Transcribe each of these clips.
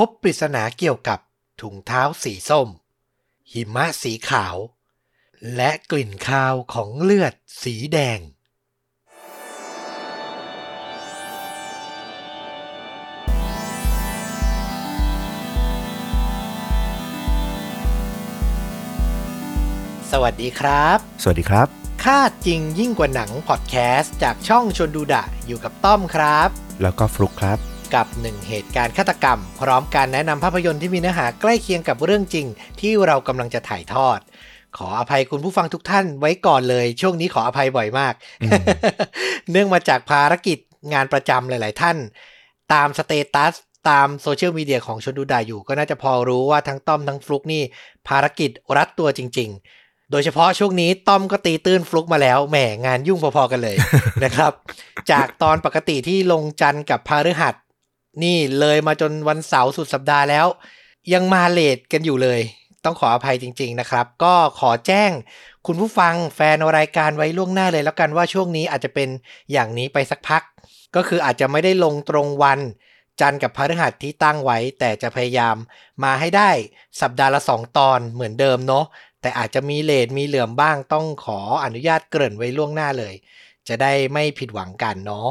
พบปริศนาเกี่ยวกับถุงเท้าสีส้ม หิมะสีขาว และกลิ่นคาวของเลือดสีแดง สวัสดีครับ สวัสดีครับค่าจริงยิ่งกว่าหนังพอดแคสต์จากช่องชวนดูดะอยู่กับต้อมครับ แล้วก็ฟลุกครับ กับหนึ่งเหตุการณ์ฆาตกรรม พร้อมการแนะนำภาพยนตร์ที่มีเนื้อหาใกล้เคียงกับเรื่องจริง ที่เรากำลังจะถ่ายทอด ขออภัยคุณผู้ฟังทุกท่านไว้ก่อนเลย ช่วงนี้ขออภัยบ่อยมาก เนื่องมาจากภารกิจงานประจำหลาย ๆ ท่าน ตามสเตตัสตามโซเชียลมีเดียของชนดูดาอยู่ ก็น่าจะพอรู้ว่าทั้งต้อมทั้งฟลุกนี่ ภารกิจรัดตัวจริง ๆ โดยเฉพาะช่วงนี้ต้อมก็ตีตื้นฟลุกมาแล้วแหมงานยุ่งพอๆกันเลยนะครับ จากตอนปกติที่ลงจันทร์กับพฤหัส นี่เลยมาจนวันเสาร์สุดสัปดาห์แล้ว ยังมาเลทกันอยู่เลย ต้องขออภัยจริง ๆ นะครับ ก็ขอแจ้งคุณผู้ฟังแฟนรายการไว้ล่วงหน้าเลยแล้วกันว่าช่วงนี้อาจจะเป็นอย่างนี้ไปสักพัก ก็คืออาจจะไม่ได้ลงตรงวันจันทร์กับพฤหัสที่ตั้งไว้ แต่จะพยายามมาให้ได้สัปดาห์ละ 2 ตอนเหมือนเดิมเนาะแต่อาจจะมีเลทมีเหลื่อมบ้างต้องขออนุญาตเกริ่นไว้ล่วงหน้าเลย จะได้ไม่ผิดหวังกันเนาะ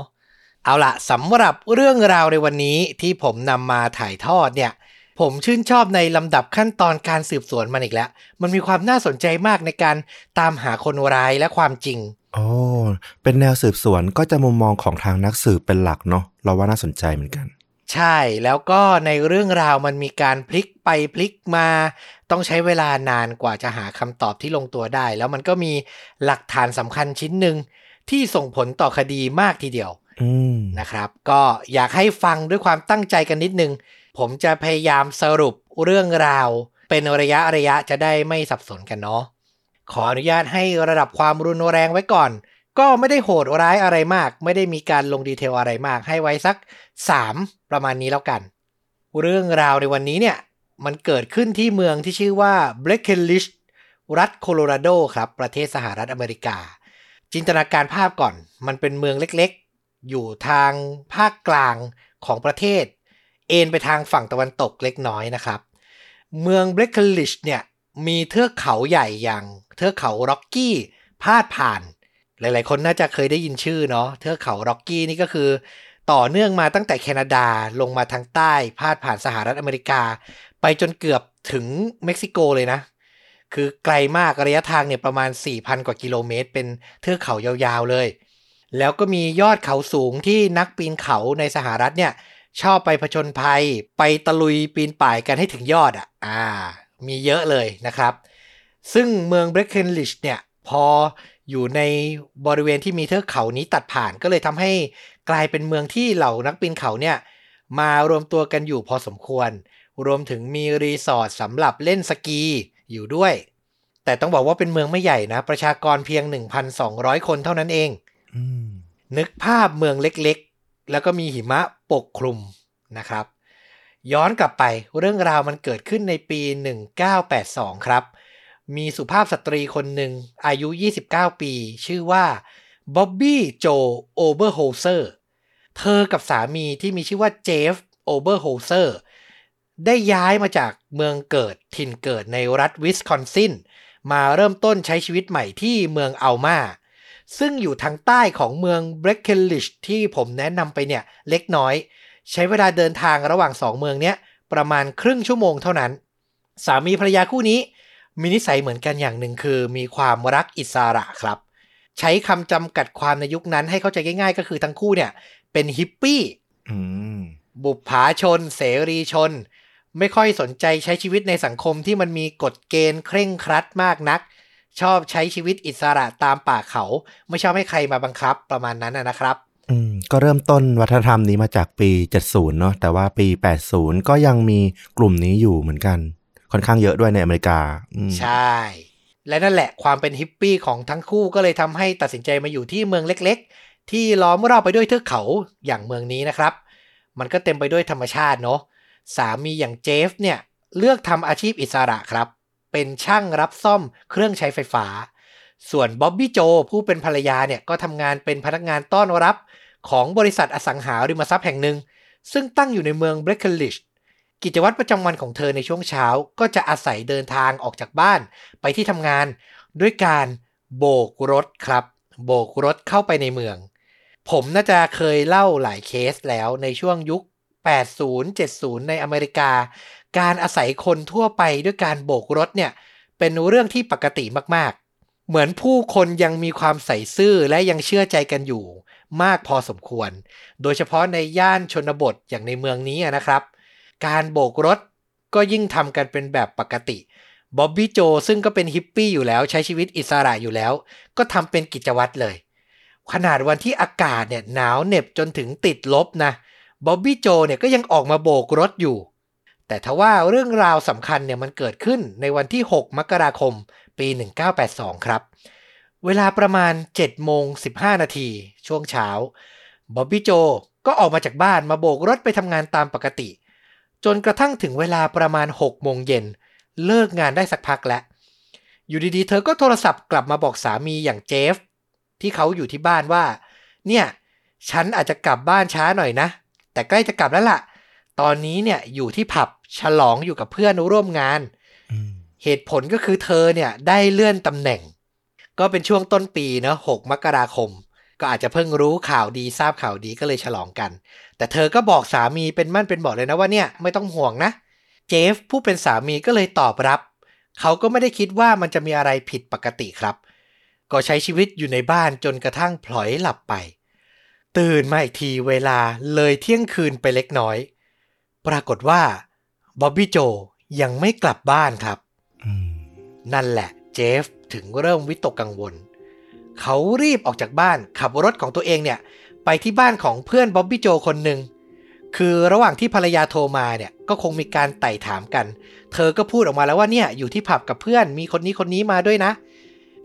เอาละสำหรับเรื่องราวในวันนี้ที่ผมนำมาถ่ายทอดเนี่ย ผมชื่นชอบในลำดับขั้นตอนการสืบสวนมันอีกแล้ว มันมีความน่าสนใจมากในการตามหาคนร้ายและความจริงโอ้เป็นแนวสืบสวนก็จะมุมมองของทางนักสืบเป็นหลักเนาะเราว่าน่าสนใจเหมือนกัน ใช่แล้วก็ในเรื่องราวมันมีการพลิกไปพลิกมา ต้องใช้เวลานานกว่าจะหาคำตอบที่ลงตัวได้ แล้วมันก็มีหลักฐานสำคัญชิ้นหนึ่งที่ส่งผลต่อคดีมากทีเดียวอืม นะครับ ก็อยากให้ฟังด้วยความตั้งใจกันนิดนึง ผมจะพยายามสรุปเรื่องราว เป็นระยะระยะจะได้ไม่สับสนกันเนาะขออนุญาตให้ระดับความรุนแรงไว้ก่อน ก็ไม่ได้โหดร้ายอะไรมาก ไม่ได้มีการลงดีเทลอะไรมาก ให้ไว้สัก 3 ประมาณนี้แล้วกัน เรื่องราวในวันนี้เนี่ยมันเกิดขึ้นที่เมืองที่ชื่อว่า b r e c k e n r i d g e รัฐโคโลราโดครับ ประเทศสหรัฐอเมริกา จินตนาการภาพก่อน มันเป็นเมืองเล็ก อยู่ทางภาคกลางของประเทศ เอ็นไปทางฝั่งตะวันตกเล็กน้อยนะครับ เมืองเบร k เ n ลิชเนี่ยมีเทือกเขาใหญ่อย่างเทือกเขาร็อกกี้พาดผ่าน หลายๆ คนน่าจะเคยได้ยินชื่อเนาะเทือกเขาร็อกกี้นี่ก็คือ ต่อเนื่องมาตั้งแต่แคนาดาลงมาทางใต้พาดผ่านสหรัฐอเมริกา ไปจนเกือบถึงเม็กซิโกเลยนะ คือไกลมากระยะทางเนี่ยประมาณ 4,000 กว่ากิโลเมตร เป็นเทือกเขายาวๆเลย แล้วก็มียอดเขาสูงที่นักปีนเขาในสหรัฐเนี่ยชอบไปผจญภัย ไปตะลุยปีนป่ายกันให้ถึงยอดอะอ่า มีเยอะเลยนะครับ ซึ่งเมืองเบร k เ n นลิชเนี่ยพออยู่ในบริเวณที่มีเทือกเขานี้ตัดผ่านก็เลยทำให้กลายเป็นเมืองที่เหล่านักปีนเขาเนี่ยมารวมตัวกันอยู่พอสมควร รวมถึงมีรีสอร์ทสำหรับเล่นสกีอยู่ด้วย แต่ต้องบอกว่าเป็นเมืองไม่ใหญ่นะ ประชากรเพียง 1,200 คนเท่านั้นเอง นึกภาพเมืองเล็กๆ แล้วก็มีหิมะปกคลุมนะครับ ย้อนกลับไปเรื่องราวมันเกิดขึ้นในปี 1982 ครับ มีสุภาพสตรีคนหนึ่งอายุ 29 ปี ชื่อว่าบ๊อบบี้โจโอเบอร์โฮเซอร์ เธอกับสามีที่มีชื่อว่าเจฟโอเบอร์โฮเซอร์ได้ย้ายมาจากเมืองเกิดถิ่นเกิดในรัฐวิสคอนซินมาเริ่มต้นใช้ชีวิตใหม่ที่เมืองอัลมา ซึ่งอยู่ทางใต้ของเมืองเบร k เ n นลิชที่ผมแนะนำไปเนี่ยเล็กน้อย ใช้เวลาเดินทางระหว่างสองเมืองเนี้ยประมาณครึ่งชั่วโมงเท่านั้น สามีภรรยาคู่นี้ มีนิสัยเหมือนกันอย่างหนึ่งคือ มีความรักอิสระครับ ใช้คำจำกัดความในยุคนั้นให้เข้าใจง่าย ๆ ก็คือทั้งคู่เนี่ย เป็นฮิปปี้อืมบุปผาชน เสรีชน ไม่ค่อยสนใจใช้ชีวิตในสังคมที่มันมีกฎเกณฑ์เคร่งครัดมากนัก ชอบใช้ชีวิตอิสระตามป่าเขา ไม่ชอบให้ใครมาบังคับประมาณนั้นนะนะครับอืมก็เริ่มต้นวัฒนธรรมนี้มาจากปี 70 เนาะแต่ว่าปี 80 ก็ยังมีกลุ่มนี้อยู่เหมือนกัน ค่อนข้างเยอะด้วยในอเมริกาอืมใช่ และนั่นแหละความเป็นฮิปปี้ของทั้งคู่ก็เลยทำให้ตัดสินใจมาอยู่ที่เมืองเล็ก ๆ ที่ล้อมรอบไปด้วยเทือกเขาอย่างเมืองนี้นะครับ มันก็เต็มไปด้วยธรรมชาติเนาะสามีอย่างเจฟเนี่ยเลือกทำอาชีพอิสระครับ เป็นช่างรับซ่อมเครื่องใช้ไฟฟ้า ส่วนบ๊อบบี้โจผู้เป็นภรรยาเนี่ยก็ทำงานเป็นพนักงานต้อนรับของบริษัทอสังหาริมทรัพย์แห่งหนึ่ง ซึ่งตั้งอยู่ในเมืองเบร k เ n นลิชกิจวัตรประจำวันของเธอในช่วงเช้า ก็จะอาศัยเดินทางออกจากบ้านไปที่ทำงาน ด้วยการโบกรถครับ โบกรถเข้าไปในเมือง ผมน่าจะเคยเล่าหลายเคสแล้วในช่วงยุค 80 70 ในอเมริกา การอาศัยคนทั่วไปด้วยการโบกรถเนี่ยเป็นเรื่องที่ปกติมากๆ เหมือนผู้คนยังมีความใส่ซื่อและยังเชื่อใจกันอยู่ มากพอสมควร โดยเฉพาะในย่านชนบทอย่างในเมืองนี้นะครับ การโบกรถก็ยิ่งทำกันเป็นแบบปกติบ๊อบบี้โจซึ่งก็เป็นฮิปปี้อยู่แล้วใช้ชีวิตอิสระอยู่แล้ว ก็ทำเป็นกิจวัตรเลย ขนาดวันที่อากาศเนี่ยหนาวเหน็บจนถึงติดลบนะบ๊อบบี้โจเนี่ยก็ยังออกมาโบกรถอยู่ แต่ทว่าเรื่องราวสำคัญเนี่ยมันเกิดขึ้นในวันที่ 6 มกราคม ปี 1982 ครับ เวลาประมาณ7โมง15 นาทีช่วงเช้าบ๊อบบี้โจก็ออกมาจากบ้านมาโบกรถไปทำงานตามปกติ จนกระทั่งถึงเวลาประมาณ6โมงเย็นเลิกงานได้สักพักแล้ว อยู่ดีๆ เธอก็โทรศัพท์กลับมาบอกสามีอย่างเจฟ ที่เขาอยู่ที่บ้านว่า เนี่ย ฉันอาจจะกลับบ้านช้าหน่อยนะ แต่ใกล้จะกลับแล้วล่ะ ตอนนี้เนี่ยอยู่ที่ผับฉลองอยู่กับเพื่อนร่วมงานอืมเหตุผลก็คือเธอเนี่ยได้เลื่อนตำแหน่ง ก็เป็นช่วงต้นปีเนอะ6มกราคม ก็อาจจะเพิ่งรู้ข่าวดีทราบข่าวดีก็เลยฉลองกัน แต่เธอก็บอกสามีเป็นมั่นเป็นบอกเลยนะว่าเนี่ยไม่ต้องห่วงนะ เจฟผู้เป็นสามีก็เลยตอบรับ เขาก็ไม่ได้คิดว่ามันจะมีอะไรผิดปกติครับ ก็ใช้ชีวิตอยู่ในบ้านจนกระทั่งพลอยหลับไป ตื่นมาอีกทีเวลาเลยเที่ยงคืนไปเล็กน้อย ปรากฏว่าบ๊อบบี้โจยังไม่กลับบ้านครับอืมนั่นแหละเจฟถึงเริ่มวิตกกังวล เขารีบออกจากบ้านขับรถของตัวเองเนี่ย ไปที่บ้านของเพื่อนบ๊อบบี้โจคนหนึ่ง คือระหว่างที่ภรรยาโทรมาเนี่ย ก็คงมีการไต่ถามกัน เธอก็พูดออกมาแล้วว่าเนี่ยอยู่ที่ผับกับเพื่อนมีคนนี้คนนี้มาด้วยนะ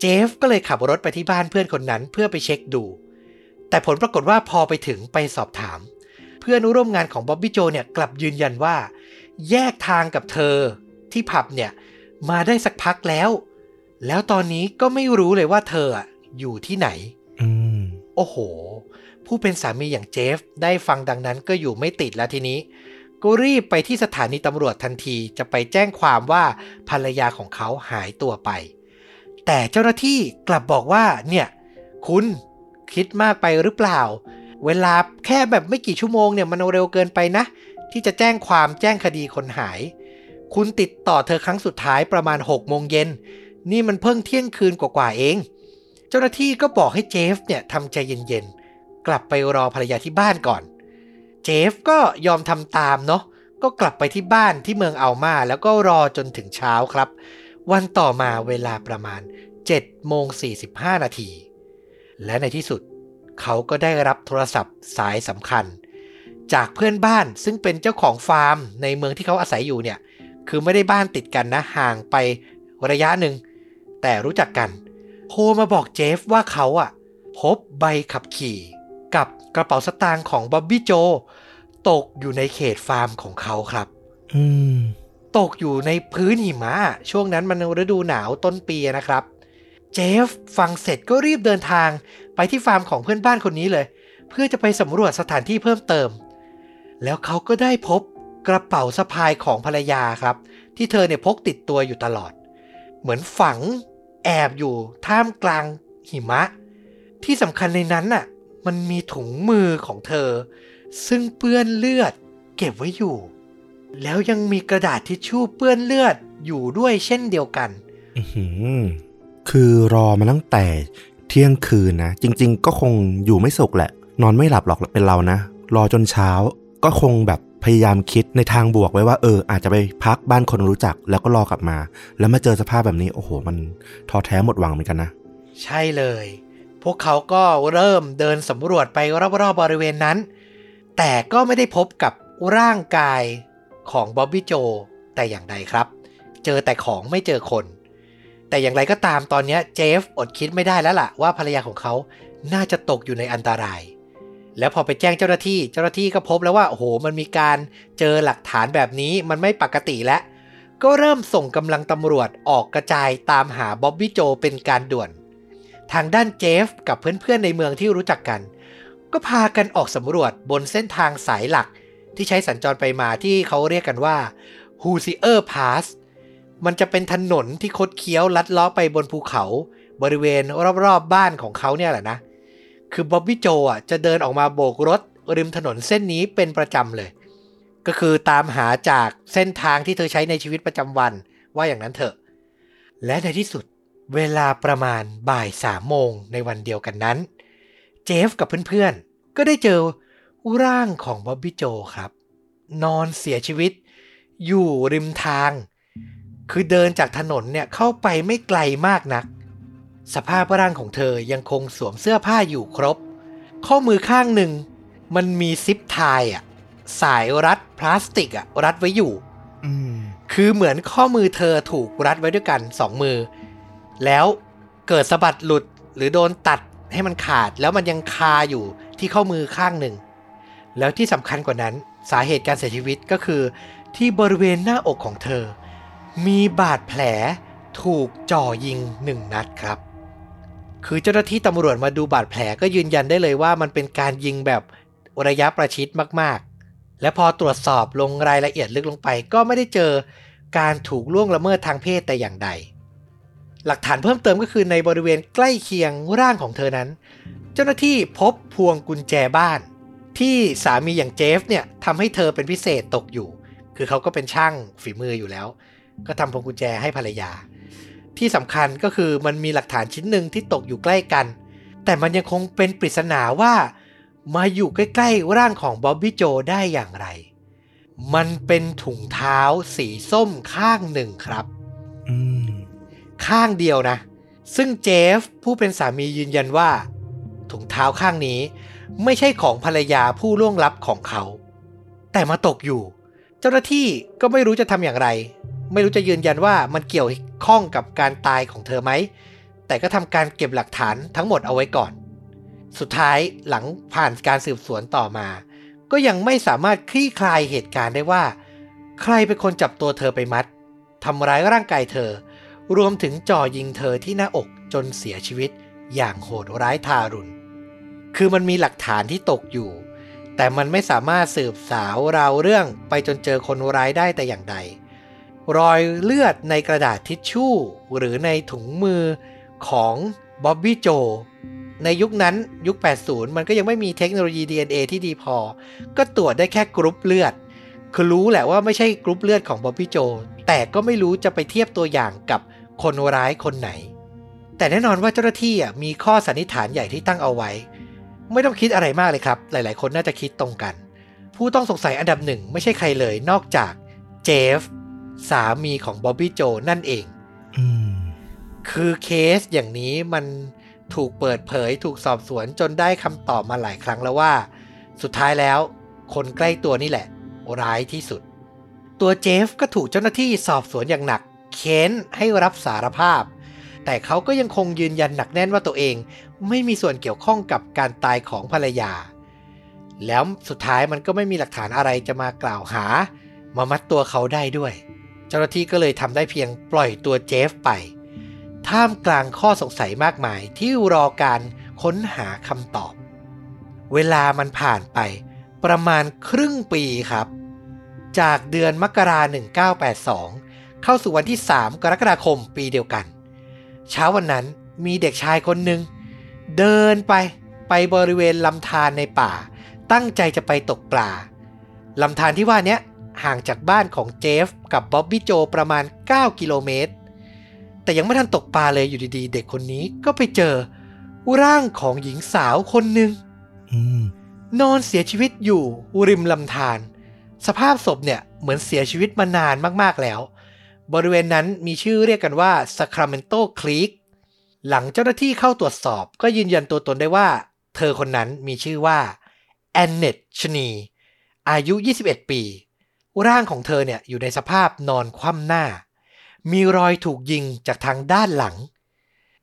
เจฟก็เลยขับรถไปที่บ้านเพื่อนคนนั้นเพื่อไปเช็คดู แต่ผลปรากฏว่าพอไปถึงไปสอบถามเพื่อนร่วมงานของบ๊อบบี้โจเนี่ยกลับยืนยันว่า แยกทางกับเธอที่ผับเนี่ยมาได้สักพักแล้ว แล้วตอนนี้ก็ไม่รู้เลยว่าเธออะอยู่ที่ไหนอืมโอ้โห ผู้เป็นสามีอย่างเจฟ ได้ฟังดังนั้นก็อยู่ไม่ติดแล้วทีนี้ก็รีบไปที่สถานีตำรวจทันทีจะไปแจ้งความว่าภรรยาของเขาหายตัวไป แต่เจ้าหน้าที่กลับบอกว่าเนี่ย คุณคิดมากไปหรือเปล่า เวลาแค่แบบไม่กี่ชั่วโมงเนี่ยมันเร็วเกินไปนะ ที่จะแจ้งความแจ้งคดีคนหาย คุณติดต่อเธอครั้งสุดท้ายประมาณ6โมงเย็นนี่มันเพิ่งเที่ยงคืนกว่าๆเอง เจ้าหน้าที่ก็บอกให้เจฟเนี่ยทำใจเย็นๆ กลับไปรอภรรยาที่บ้านก่อน เจฟก็ยอมทำตามเนาะก็กลับไปที่บ้านที่เมืองอัลมาแล้วก็รอจนถึงเช้าครับ วันต่อมาเวลาประมาณ7โมง45นาที และในที่สุด เขาก็ได้รับโทรศัพท์สายสำคัญ จากเพื่อนบ้านซึ่งเป็นเจ้าของฟาร์มในเมืองที่เขาอาศัยอยู่เนี่ย คือไม่ได้บ้านติดกันนะห่างไประยะหนึ่ง แต่รู้จักกัน โทรมาบอกเจฟว่าเขาอะพบใบขับขี่กับกระเป๋าสตางค์ของบ๊อบบี้โจ ตกอยู่ในเขตฟาร์มของเขาครับ อืม ตกอยู่ในพื้นหิมะ ช่วงนั้นมันฤดูหนาวต้นปีนะครับ เจฟฟังเสร็จก็รีบเดินทาง ไปที่ฟาร์มของเพื่อนบ้านคนนี้เลย เพื่อจะไปสำรวจสถานที่เพิ่มเติม แล้วเขาก็ได้พบกระเป๋าสะพายของภรรยาครับ ที่เธอเนี่ยพกติดตัวอยู่ตลอด เหมือนฝังแอบอยู่ท่ามกลางหิมะ ที่สำคัญในนั้นน่ะมันมีถุงมือของเธอ ซึ่งเปื้อนเลือดเก็บไว้อยู่ แล้วยังมีกระดาษทิชชู่เปื้อนเลือดอยู่ด้วยเช่นเดียวกันอือหือคือรอมาตั้งแต่ เที่ยงคืนนะ จริง ๆ ก็คงอยู่ไม่สุขแหละ นอนไม่หลับหรอกเป็นเรานะ รอจนเช้า ก็คงแบบพยายามคิดในทางบวกไว้ว่าเออ อาจจะไปพักบ้านคนรู้จักแล้วก็รอกลับมา แล้วมาเจอสภาพแบบนี้ โอ้โห มันท้อแท้หมดหวังเหมือนกันนะ ใช่เลย พวกเขาก็เริ่มเดินสำรวจไปรอบๆบริเวณนั้น แต่ก็ไม่ได้พบกับร่างกายของบ๊อบบี้โจแต่อย่างใดครับ เจอแต่ของไม่เจอคน แต่อย่างไรก็ตามตอนนี้เจฟอดคิดไม่ได้แล้วล่ะว่าภรรยาของเขาน่าจะตกอยู่ในอันตราย แล้วพอไปแจ้งเจ้าหน้าที่ เจ้าหน้าที่ก็พบแล้วว่าโอ้โหมันมีการเจอหลักฐานแบบนี้มันไม่ปกติแล้ว ก็เริ่มส่งกำลังตำรวจออกกระจายตามหาบ๊อบบี้โจเป็นการด่วน ทางด้านเจฟกับเพื่อนๆในเมืองที่รู้จักกัน ก็พากันออกสำรวจบนเส้นทางสายหลักที่ใช้สัญจรไปมาที่เขาเรียกกันว่า h u s i e r Pass มันจะเป็นถนนที่คดเคี้ยวลัดล้อไปบนภูเขา บริเวณรอบๆบบ้านของเขาเนี่ยแหละนะ คือบ๊อบบี้โจอะจะเดินออกมาโบกรถริมถนนเส้นนี้เป็นประจำเลย ก็คือตามหาจากเส้นทางที่เธอใช้ในชีวิตประจำวันว่าอย่างนั้นเถอะ และในที่สุดเวลาประมาณบ่ายสามโมงในวันเดียวกันนั้น เจฟกับเพื่อนๆ ก็ได้เจอร่างของบ๊อบบี้โจครับ นอนเสียชีวิต อยู่ริมทาง คือเดินจากถนนเนี่ยเข้าไปไม่ไกลมากนัก สภาพร่างของเธอยังคงสวมเสื้อผ้าอยู่ครบ ข้อมือข้างหนึ่ง มันมีซิปไทายอะสายรัดพลาสติกอะรัดไว้อยู่อืมคือเหมือนข้อมือเธอถูกรัดไว้ด้วยกันสองมือ แล้วเกิดสะบัดหลุดหรือโดนตัดให้มันขาดแล้วมันยังคาอยู่ที่ข้อมือข้างหนึ่ง แล้วที่สำคัญกว่านั้นสาเหตุการเสียชีวิตก็คือ ที่บริเวณหน้าอกของเธอ มีบาดแผลถูกจ่อยิงหนึ่งนัดครับ คือเจ้าหน้าที่ตำรวจมาดูบาดแผลก็ยืนยันได้เลยว่ามันเป็นการยิงแบบระยะประชิดมากๆ และพอตรวจสอบลงรายละเอียดลึกลงไป ก็ไม่ได้เจอการถูกล่วงละเมิดทางเพศแต่อย่างใด หลักฐานเพิ่มเติมก็คือในบริเวณใกล้เคียงร่างของเธอนั้น เจ้าหน้าที่พบพวงกุญแจบ้าน ที่สามีอย่างเจฟเนี่ยทำให้เธอเป็นพิเศษตกอยู่ คือเขาก็เป็นช่างฝีมืออยู่แล้ว ก็ทำพวงกุญแจให้ภรรยา ที่สำคัญก็คือมันมีหลักฐานชิ้นหนึ่งที่ตกอยู่ใกล้กัน แต่มันยังคงเป็นปริศนาว่า มาอยู่ใกล้ๆร่างของบ๊อบบี้โจได้อย่างไร มันเป็นถุงเท้าสีส้มข้างหนึ่งครับอืมข้างเดียวนะ ซึ่งเจฟผู้เป็นสามียืนยันว่า ถุงเท้าข้างนี้ไม่ใช่ของภรรยาผู้ล่วงลับของเขา แต่มาตกอยู่ เจ้าหน้าที่ก็ไม่รู้จะทำอย่างไร ไม่รู้จะยืนยันว่ามันเกี่ยวข้องกับการตายของเธอไหม แต่ก็ทำการเก็บหลักฐานทั้งหมดเอาไว้ก่อน สุดท้ายหลังผ่านการสืบสวนต่อมา ก็ยังไม่สามารถคลี่คลายเหตุการณ์ได้ว่า ใครเป็นคนจับตัวเธอไปมัดทำร้ายร่างกายเธอ รวมถึงจ่อยิงเธอที่หน้าอกจนเสียชีวิตอย่างโหดร้ายทารุณ คือมันมีหลักฐานที่ตกอยู่ แต่มันไม่สามารถสืบสาวราวเรื่องไปจนเจอคนร้ายได้แต่อย่างใด รอยเลือดในกระดาษทิชชู่ หรือในถุงมือของบ๊อบบี้โจ ในยุคนั้นยุค 80 มันก็ยังไม่มีเทคโนโลยี DNA ที่ดีพอ ก็ตรวจได้แค่กรุ๊ปเลือด คือรู้แหละว่าไม่ใช่กรุ๊ปเลือดของบ๊อบบี้โจ แต่ก็ไม่รู้จะไปเทียบตัวอย่างกับคนร้ายคนไหน แต่แน่นอนว่าเจ้าหน้าที่มีข้อสันนิษฐานใหญ่ที่ตั้งเอาไว้ ไม่ต้องคิดอะไรมากเลยครับ หลาย ๆ คนน่าจะคิดตรงกัน ผู้ต้องสงสัยอันดับหนึ่งไม่ใช่ใครเลยนอกจากเจฟ สามีของบ๊อบบี้โจนั่นเองอืมคือเคสอย่างนี้มันถูกเปิดเผยถูกสอบสวนจนได้คำตอบมาหลายครั้งแล้วว่า สุดท้ายแล้ว คนใกล้ตัวนี่แหละ ร้ายที่สุด ตัวเจฟก็ถูกเจ้าหน้าที่สอบสวนอย่างหนัก เค้นให้รับสารภาพ แต่เขาก็ยังคงยืนยันหนักแน่นว่าตัวเอง ไม่มีส่วนเกี่ยวข้องกับการตายของภรรยา แล้วสุดท้ายมันก็ไม่มีหลักฐานอะไรจะมากล่าวหา มามัดตัวเขาได้ด้วย เจ้าหน้าที่ก็เลยทำได้เพียงปล่อยตัวเจฟไป ท่ามกลางข้อสงสัยมากมายที่รอการค้นหาคำตอบ เวลามันผ่านไปประมาณครึ่งปีครับ จากเดือนมกรา1982 เข้าสู่วันที่ 3 กรกฎาคมปีเดียวกัน เช้าวันนั้นมีเด็กชายคนหนึ่งเดินไปไปบริเวณลำธารในป่า ตั้งใจจะไปตกปลาลำธารที่ว่านี้ ห่างจากบ้านของเจฟกับบ๊อบบี้โจประมาณ 9 กิโลเมตร แต่ยังไม่ทันตกปลาเลยอยู่ดีๆ เด็กคนนี้ก็ไปเจอร่างของหญิงสาวคนหนึ่งอืมนอนเสียชีวิตอยู่ริมลำธารสภาพศพเนี่ยเหมือนเสียชีวิตมานานมากๆแล้ว บริเวณนั้นมีชื่อเรียกกันว่า Sacramento Creek หลังเจ้าหน้าที่เข้าตรวจสอบ ก็ยืนยันตัวตนได้ว่า เธอคนนั้นมีชื่อว่าแอนเนตชนีอายุ 21 ปี ร่างของเธอเนี่ยอยู่ในสภาพนอนคว่ำหน้า มีรอยถูกยิงจากทางด้านหลัง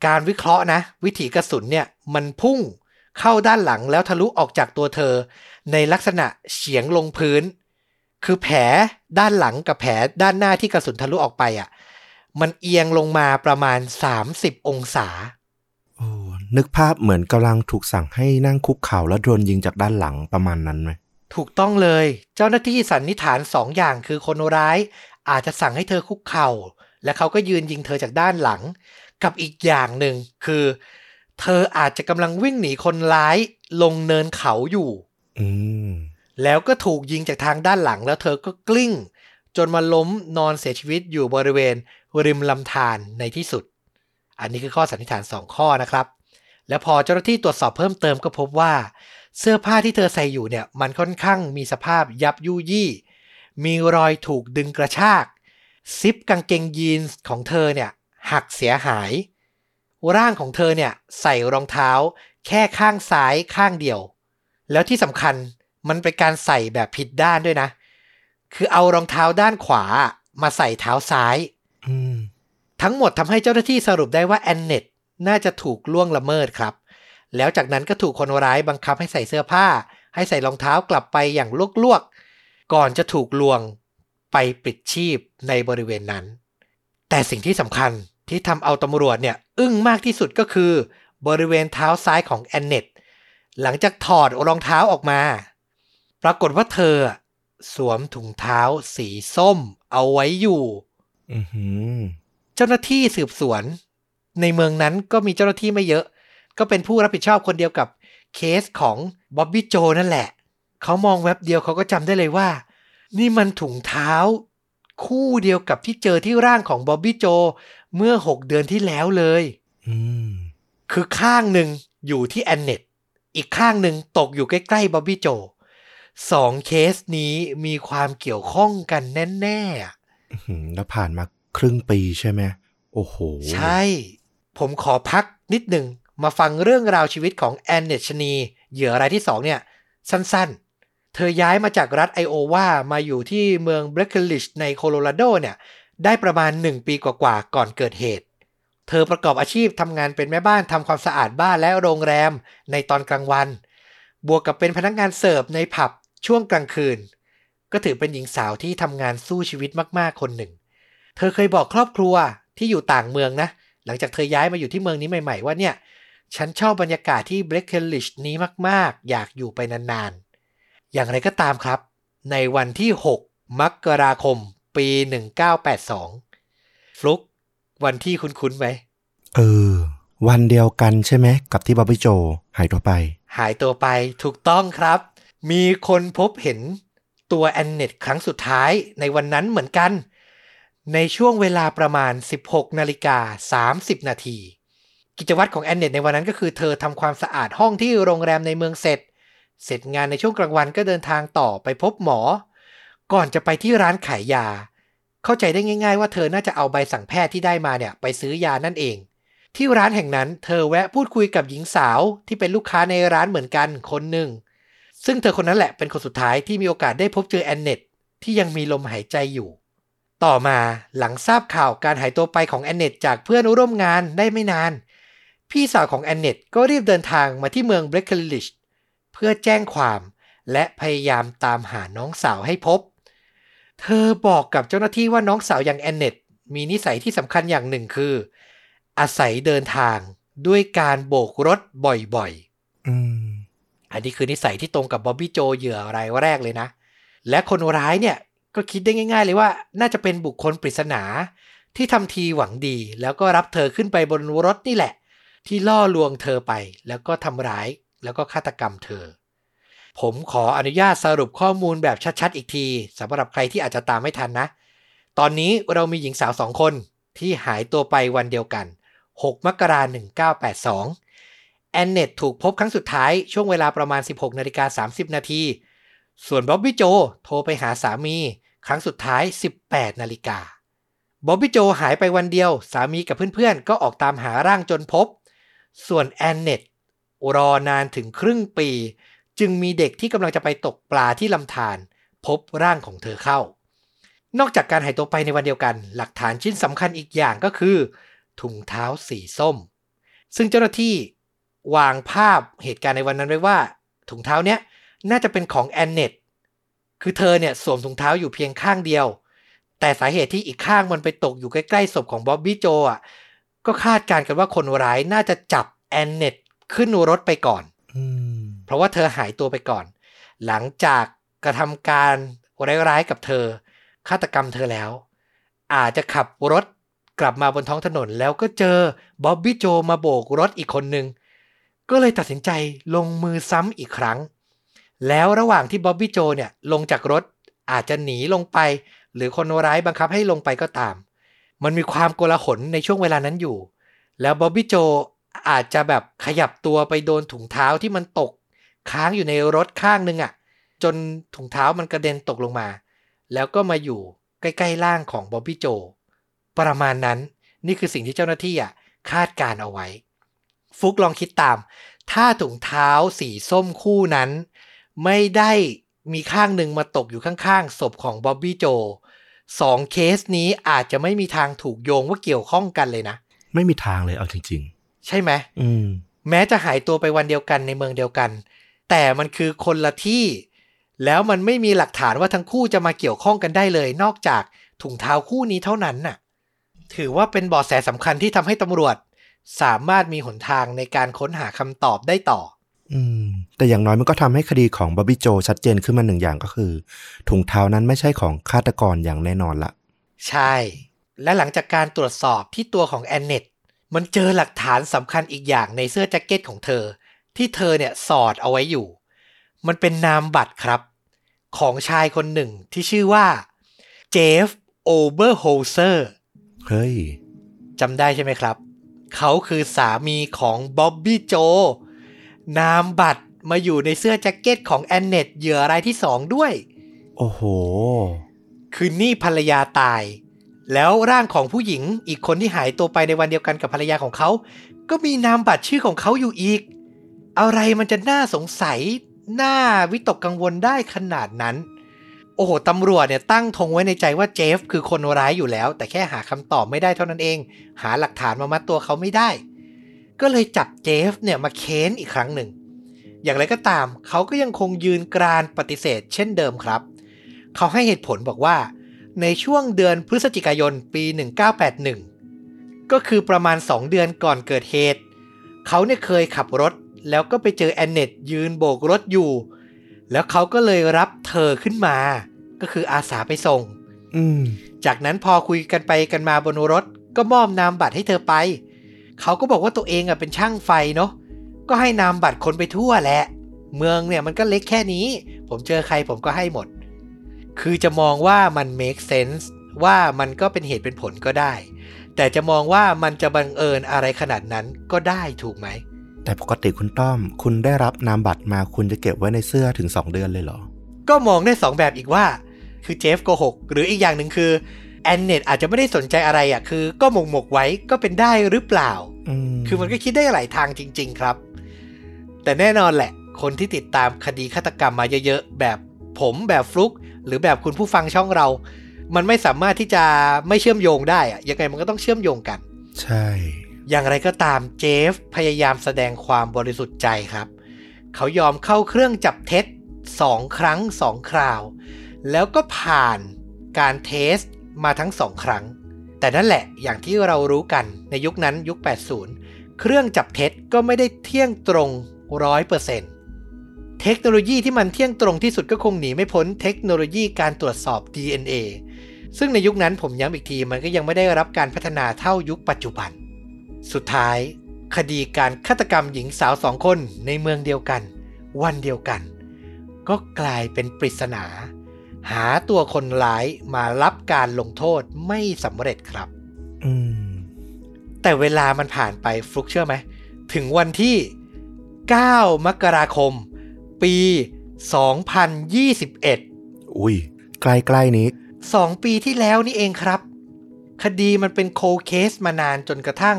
การวิเคราะห์นะ วิถีกระสุนเนี่ยมันพุ่งเข้าด้านหลังแล้วทะลุออกจากตัวเธอ ในลักษณะเฉียงลงพื้น คือแผลด้านหลังกับแผลด้านหน้าที่กระสุนทะลุออกไปอะมันเอียงลงมาประมาณ 30 องศาโอ้นึกภาพเหมือนกำลังถูกสั่งให้นั่งคุกเข่าแล้วโดนยิงจากด้านหลังประมาณนั้นไหม ถูกต้องเลย เจ้าหน้าที่สันนิษฐานสองอย่างคือคนร้าย อาจจะสั่งให้เธอคุกเข่า และเขาก็ยืนยิงเธอจากด้านหลัง กับอีกอย่างหนึ่งคือ เธออาจจะกำลังวิ่งหนีคนร้ายลงเนินเขาอยู่อืมแล้วก็ถูกยิงจากทางด้านหลังแล้วเธอก็กลิ้ง จนมาล้มนอนเสียชีวิตอยู่บริเวณริมลำธารในที่สุด อันนี้คือข้อสันนิษฐาน 2 ข้อนะครับ แล้วพอเจ้าหน้าที่ตรวจสอบเพิ่มเติมก็พบว่า เสื้อผ้าที่เธอใส่อยู่เนี่ยมันค่อนข้างมีสภาพยับยุยี่ มีรอยถูกดึงกระชาก ซิปกางเกงยีนส์ของเธอเนี่ยหักเสียหาย ร่างของเธอเนี่ยใส่รองเท้าแค่ข้างซ้ายข้างเดียว แล้วที่สำคัญมันเป็นการใส่แบบผิดด้านด้วยนะ คือเอารองเท้าด้านขวามาใส่เท้าซ้ายอืมทั้งหมดทำให้เจ้าหน้าที่สรุปได้ว่าแอนเนตน่าจะถูกล่วงละเมิดครับ แล้วจากนั้นก็ถูกคนร้ายบังคับให้ใส่เสื้อผ้า ให้ใส่รองเท้ากลับไปอย่างลวกๆ ก่อนจะถูกลวงไปปิดชีพในบริเวณนั้น แต่สิ่งที่สำคัญที่ทำเอาตำรวจเนี่ย อึ้งมากที่สุดก็คือบริเวณเท้าซ้ายของแอนเนตหลังจากถอดรองเท้าออกมา ปรากฏว่าเธอ สวมถุงเท้าสีส้มเอาไว้อยู่อือหือเจ้าหน้าที่สืบสวน ในเมืองนั้นก็มีเจ้าหน้าที่ไม่เยอะ ก็เป็นผู้รับผิดชอบคนเดียวกับเคสของบ๊อบบี้โจนั่นแหละ เขามองแว็บเดียวเขาก็จำได้เลยว่า นี่มันถุงเท้า คู่เดียวกับที่เจอที่ร่างของบ๊อบบี้โจ เมื่อ6เดือนที่แล้วเลยอืมคือข้างหนึ่งอยู่ที่แอนเนตอีกข้างหนึ่งตกอยู่ใกล้ๆบ๊อบบี้โจสองเคสนี้มีความเกี่ยวข้องกันแน่ๆอะอื้อหือแล้วผ่านมาครึ่งปีใช่ไหมโอ้โห ใช่ ผมขอพักนิดหนึ่ง มาฟังเรื่องราวชีวิตของแอนเนชนี เหยื่อรายที่สองเนี่ย สั้นๆ เธอย้ายมาจากรัฐไอโอวา มาอยู่ที่เมืองเบรคลิชในโคโลราโดเนี่ย ได้ประมาณ 1 ปีกว่าๆ ก่อนเกิดเหตุ เธอประกอบอาชีพทำงานเป็นแม่บ้านทำความสะอาดบ้านและโรงแรมในตอนกลางวัน บวกกับเป็นพนักงานเสิร์ฟในผับช่วงกลางคืน ก็ถือเป็นหญิงสาวที่ทำงานสู้ชีวิตมากๆ คนหนึ่ง เธอเคยบอกครอบครัวที่อยู่ต่างเมืองนะ หลังจากเธอย้ายมาอยู่ที่เมืองนี้ใหม่ ๆ ว่าเนี่ย ฉันชอบบรรยากาศที่เบรคเคลลิชนี้มาก ๆ อยากอยู่ไปนาน ๆ อย่างไรก็ตามครับ ในวันที่ 6 มกราคม ปี 1982 ฟลุกวันที่คุ้นๆไหม เออ วันเดียวกันใช่ไหม กับที่บ๊อบบี้โจ หายตัวไป หายตัวไปถูกต้องครับ มีคนพบเห็นตัวแอนเนตครั้งสุดท้ายในวันนั้นเหมือนกัน ในช่วงเวลาประมาณ 16นาฬิกา30นาที กิจวัตรของแอนเนตในวันนั้นก็คือเธอทำความสะอาดห้องที่โรงแรมในเมืองเสร็จ เสร็จงานในช่วงกลางวันก็เดินทางต่อไปพบหมอ ก่อนจะไปที่ร้านขายยา เข้าใจได้ง่าย ๆ ว่าเธอน่าจะเอาใบสั่งแพทย์ที่ได้มาเนี่ยไปซื้อยานั่นเอง ที่ร้านแห่งนั้นเธอแวะพูดคุยกับหญิงสาวที่เป็นลูกค้าในร้านเหมือนกันคนหนึ่ง ซึ่งเธอคนนั้นแหละเป็นคนสุดท้ายที่มีโอกาสได้พบเจอแอนเนตที่ยังมีลมหายใจอยู่ต่อมาหลังทราบข่าวการหายตัวไปของแอนเนตจากเพื่อนร่วมงานได้ไม่นาน พี่สาวของแอนเนตก็รีบเดินทางมาที่เมืองเบรคเคลิชเพื่อแจ้งความและพยายามตามหาน้องสาวให้พบ เธอบอกกับเจ้าหน้าที่ว่าน้องสาวอย่างแอนเนตมีนิสัยที่สำคัญอย่างหนึ่งคือ อาศัยเดินทางด้วยการโบกรถบ่อยๆ อืม อันนี้คือนิสัยที่ตรงกับบ๊อบบี้โจเหยื่อรายแรกเลยนะ และคนร้ายเนี่ยก็คิดได้ง่าย ๆ เลยว่า น่าจะเป็นบุคคลปริศนาที่ทำทีหวังดี แล้วก็รับเธอขึ้นไปบนรถนี่แหละ ที่ล่อลวงเธอไป แล้วก็ทำร้ายแล้วก็ฆาตกรรมเธอ ผมขออนุญาตสรุปข้อมูลแบบชัดๆ อีกทีสำหรับใครที่อาจจะตามไม่ทันนะ ตอนนี้เรามีหญิงสาวสองคนที่หายตัวไปวันเดียวกัน 6 มกราคม 1982 แอนเนตถูกพบครั้งสุดท้ายช่วงเวลาประมาณ 16 นาฬิกา 30 นาที ส่วนบ๊อบบี้โจโทรไปหาสามีครั้งสุดท้าย 18 นาฬิกาบ๊อบบี้โจหายไปวันเดียว สามีกับเพื่อนๆ ก็ออกตามหาร่างจนพบ ส่วนแอนเนตรอนานถึงครึ่งปี จึงมีเด็กที่กำลังจะไปตกปลาที่ลำธารพบร่างของเธอเข้า นอกจากการหายตัวไปในวันเดียวกัน หลักฐานชิ้นสำคัญอีกอย่างก็คือ ถุงเท้าสีส้ม ซึ่งเจ้าหน้าที่วางภาพเหตุการณ์ในวันนั้นไว้ว่า ถุงเท้าเนี้ยน่าจะเป็นของแอนเนตคือเธอเนี่ยสวมถุงเท้าอยู่เพียงข้างเดียว แต่สาเหตุที่อีกข้างมันไปตกอยู่ใกล้ๆศพของบ๊อบบี้โจอะ ก็คาดการณ์กันว่าคนร้ายน่าจะจับแอนเนตขึ้นรถไปก่อนอืมเพราะว่าเธอหายตัวไปก่อน หลังจากกระทำการร้ายๆกับเธอ ฆาตกรรมเธอแล้ว อาจจะขับรถกลับมาบนท้องถนน แล้วก็เจอบ๊อบบี้โจมาโบกรถอีกคนนึง ก็เลยตัดสินใจลงมือซ้ำอีกครั้ง แล้วระหว่างที่บ๊อบบี้โจเนี่ยลงจากรถอาจจะหนีลงไป หรือคนร้ายบังคับให้ลงไปก็ตาม มันมีความโกลาหลในช่วงเวลานั้นอยู่ แล้วบ๊อบบี้โจอาจจะแบบขยับตัวไปโดนถุงเท้าที่มันตก ค้างอยู่ในรถข้างนึงอะ่ะ จนถุงเท้ามันกระเด็นตกลงมา แล้วก็มาอยู่ใกล้ๆร่างของบ๊อบบี้โจ ประมาณนั้นนี่คือสิ่งที่เจ้าหน้าที่อะคาดการเอาไว้ ฟุกลองคิดตาม ถ้าถุงเท้าสีส้มคู่นั้น ไม่ได้มีข้างหนึ่งมาตกอยู่ข้างๆศพของบ๊อบบี้โจ สองเคสนี้อาจจะไม่มีทางถูกโยงว่าเกี่ยวข้องกันเลยนะ ไม่มีทางเลยเอาจริงใช่ไหมๆอืมแม้จะหายตัวไปวันเดียวกันในเมืองเดียวกัน แต่มันคือคนละที่ แล้วมันไม่มีหลักฐานว่าทั้งคู่จะมาเกี่ยวข้องกันได้เลย นอกจากถุงเท้าคู่นี้เท่านั้นน่ะ ถือว่าเป็นเบาะแสสำคัญที่ทำให้ตำรวจ สามารถมีหนทางในการค้นหาคำตอบได้ต่อ อืมแต่อย่างน้อยมันก็ทำให้คดีของบ๊อบบี้โจ ชัดเจนขึ้นมาหนึ่งอย่างก็คือ ถุงเท้านั้นไม่ใช่ของฆาตกรอย่างแน่นอนละ ใช่ และหลังจากการตรวจสอบที่ตัวของแอนเนตมันเจอหลักฐานสำคัญอีกอย่างในเสื้อแจ็คเก็ตของเธอ ที่เธอเนี่ยสอดเอาไว้อยู่ มันเป็นนามบัตรครับ ของชายคนหนึ่งที่ชื่อว่าเจฟโอเบอร์โฮเซอร์เฮ้ยจำได้ใช่ไหมครับ เขาคือสามีของบ๊อบบี้โจ นามบัตรมาอยู่ในเสื้อแจ็คเก็ตของแอนเนตเหยื่อรายที่สองด้วย โอ้โห คือนี่ภรรยาตาย แล้วร่างของผู้หญิงอีกคนที่หายตัวไปในวันเดียวกันกับภรรยาของเขา ก็มีนามบัตรชื่อของเขาอยู่อีก อะไรมันจะน่าสงสัย น่าวิตกกังวลได้ขนาดนั้น โอ้โหตำรวจเนี่ยตั้งธงไว้ในใจว่าเจฟ คือคนร้ายอยู่แล้ว แต่แค่หาคำตอบไม่ได้เท่านั้นเอง หาหลักฐานมามัดตัวเขาไม่ได้ ก็เลยจับเจฟเนี่ยมาเค้นอีกครั้งหนึ่ง อย่างไรก็ตามเขาก็ยังคงยืนกรานปฏิเสธเช่นเดิมครับ เขาให้เหตุผลบอกว่า ในช่วงเดือนพฤศจิกายนปี 1981 ก็คือประมาณ 2 เดือนก่อนเกิดเหตุ เขาเนี่ยเคยขับรถ แล้วก็ไปเจอแอนเนตยืนโบกรถอยู่ แล้วเขาก็เลยรับเธอขึ้นมา ก็คืออาสาไปส่งอืมจากนั้นพอคุยกันไปกันมาบนรถก็มอบนามบัตรให้เธอไป เขาก็บอกว่าตัวเองอะเป็นช่างไฟเนาะก็ให้นามบัตรคนไปทั่วแหละ เมืองเนี่ยมันก็เล็กแค่นี้ ผมเจอใครผมก็ให้หมด คือจะมองว่ามัน make sense ว่ามันก็เป็นเหตุเป็นผลก็ได้ แต่จะมองว่ามันจะบังเอิญอะไรขนาดนั้นก็ได้ถูกไหม แต่ปกติคุณต้อม คุณได้รับนามบัตรมาคุณจะเก็บไว้ในเสื้อถึง 2 เดือนเลยเหรอ ก็มองได้สองแบบอีกว่า คือเจฟโกหก หรืออีกอย่างหนึ่งคือ แอนเนตอาจจะไม่ได้สนใจอะไรอะคือ ก็หมกหมกๆไว้ก็เป็นได้หรือเปล่าอืมคือมันก็คิดได้หลายทางจริง ๆ ครับ แต่แน่นอนแหละ คนที่ติดตามคดีฆาตกรรมมาเยอะๆ แบบผมแบบฟลุก หรือแบบคุณผู้ฟังช่องเรา มันไม่สามารถที่จะไม่เชื่อมโยงได้อะยังไงมันก็ต้องเชื่อมโยงกัน ใช่ อย่างไรก็ตามเจฟพยายามแสดงความบริสุทธิ์ใจครับ เขายอมเข้าเครื่องจับเท็จสองครั้งสองคราว แล้วก็ผ่านการเทส มาทั้งสองครั้ง แต่นั่นแหละอย่างที่เรารู้กันในยุคนั้นยุค 80 เครื่องจับเท็จก็ไม่ได้เที่ยงตรงร้อยเปอร์เซนต์เทคโนโลยีที่มันเที่ยงตรงที่สุดก็คงหนีไม่พ้นเทคโนโลยีการตรวจสอบ DNA ซึ่งในยุคนั้นผมย้ำอีกทีมันก็ยังไม่ได้รับการพัฒนาเท่ายุคปัจจุบัน สุดท้าย คดีการฆาตกรรมหญิงสาวสองคนในเมืองเดียวกัน วันเดียวกัน ก็กลายเป็นปริศนา หาตัวคนร้ายมารับการลงโทษไม่สำเร็จครับอืมแต่เวลามันผ่านไปฟลุ๊คเชื่อไหม ถึงวันที่ 9 มกราคม ปี 2021 อุ้ย ใกล้ๆนี้ สองปีที่แล้วนี่เองครับ คดีมันเป็น cold case มานานจนกระทั่ง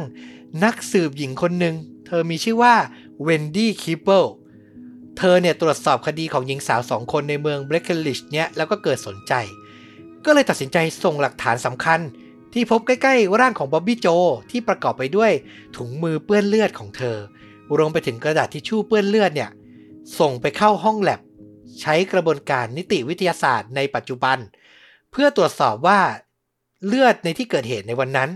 นักสืบหญิงคนหนึ่ง เธอมีชื่อว่าเวนดี้คิปเปิล เธอเนี่ยตรวจสอบคดีของหญิงสาวสองคนในเมืองเบรกเคนริดจ์เนี่ยแล้วก็เกิดสนใจ ก็เลยตัดสินใจส่งหลักฐานสำคัญ ที่พบใกล้ๆร่างของบ๊อบบี้โจที่ประกอบไปด้วยถุงมือเปื้อนเลือดของเธอรวมไปถึงกระดาษทิชชู่เปื้อนเลือดเนี่ยส่งไปเข้าห้องแลบใช้กระบวนการนิติวิทยาศาสตร์ในปัจจุบัน เพื่อตรวจสอบว่าเลือดในที่เกิดเหตุในวันนั้น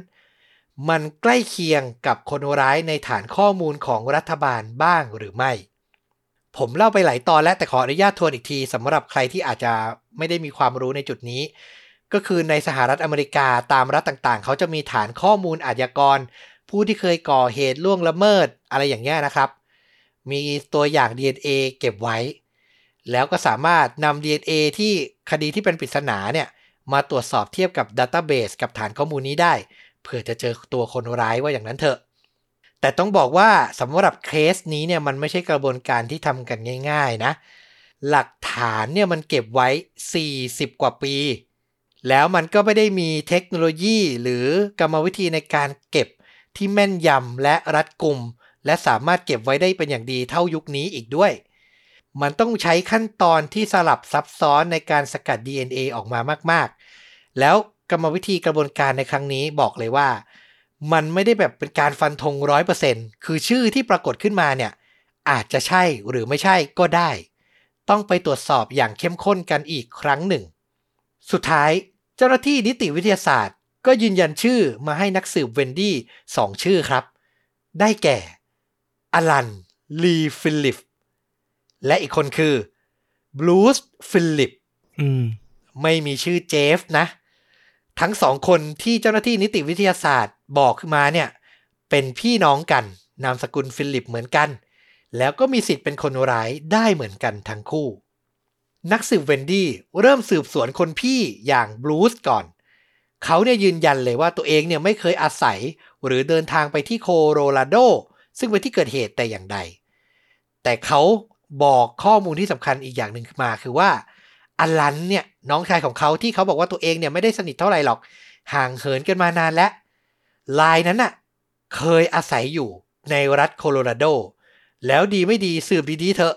มันใกล้เคียงกับคนร้ายในฐานข้อมูลของรัฐบาลบ้างหรือไม่ ผมเล่าไปหลายตอนแล้วแต่ขออนุญาตทวนอีกทีสำหรับใครที่อาจจะไม่ได้มีความรู้ในจุดนี้ ก็คือในสหรัฐอเมริกาตามรัฐต่างๆ เขาจะมีฐานข้อมูลอาชญากร ผู้ที่เคยก่อเหตุล่วงละเมิดอะไรอย่างเงี้ยนะครับ มีตัวอย่าง DNA เก็บไว้ แล้วก็สามารถนำ DNA ที่คดีที่เป็นปริศนาเนี่ยมาตรวจสอบเทียบกับดัตต้าเบสกับฐานข้อมูลนี้ได้เผื่อจะเจอตัวคนร้ายว่าอย่างนั้นเถอะ แต่ต้องบอกว่าสำหรับเคสนี้เนี่ยมันไม่ใช่กระบวนการที่ทำกันง่าย ๆนะ หลักฐานเนี่ยมันเก็บไว้ 40 กว่าปี แล้วมันก็ไม่ได้มีเทคโนโลยีหรือกรรมวิธีในการเก็บที่แม่นยำและรัดกุม และสามารถเก็บไว้ได้เป็นอย่างดีเท่ายุคนี้อีกด้วย มันต้องใช้ขั้นตอนที่สลับซับซ้อนในการสกัด DNA ออกมามากๆ แล้วกรรมวิธีกระบวนการในครั้งนี้บอกเลยว่า มันไม่ได้แบบเป็นการฟันธงร้อยเปอร์เซ็นคือชื่อที่ปรากฏขึ้นมาเนี่ยอาจจะใช่หรือไม่ใช่ก็ได้ ต้องไปตรวจสอบอย่างเข้มข้นกันอีกครั้งหนึ่ง สุดท้ายเจ้าหน้าที่นิติวิทยาศาสตร์ ก็ยืนยันชื่อมาให้นักสืบเวนดี้สองชื่อครับ ได้แก่อลัน ลีฟิลิป และอีกคนคือบรูซ ฟิลิปอืมไม่มีชื่อเจฟนะ ทั้งสองคนที่เจ้าหน้าที่นิติวิทยาศาสตร์ บอกขึ้นมาเนี่ยเป็นพี่น้องกันนามสกุลฟิลิปเหมือนกัน แล้วก็มีสิทธิ์เป็นคนร้ายได้เหมือนกันทั้งคู่ นักสืบเวนดี้เริ่มสืบสวนคนพี่อย่างบรูซก่อน เขาเนี่ยยืนยันเลยว่าตัวเองเนี่ยไม่เคยอาศัยหรือเดินทางไปที่โคโลราโด ซึ่งเป็นที่เกิดเหตุแต่อย่างใด แต่เขาบอกข้อมูลที่สำคัญอีกอย่างหนึ่งมาคือว่าอลันเนี่ยน้องชายของเขาที่เขาบอกว่าตัวเองเนี่ยไม่ได้สนิทเท่าไหร่หรอก ห่างเหินกันมานานแล้ว อลันนั้นน่ะ เคยอาศัยอยู่ในรัฐโคโลราโด แล้วดีไม่ดีสืบดีๆเถอะ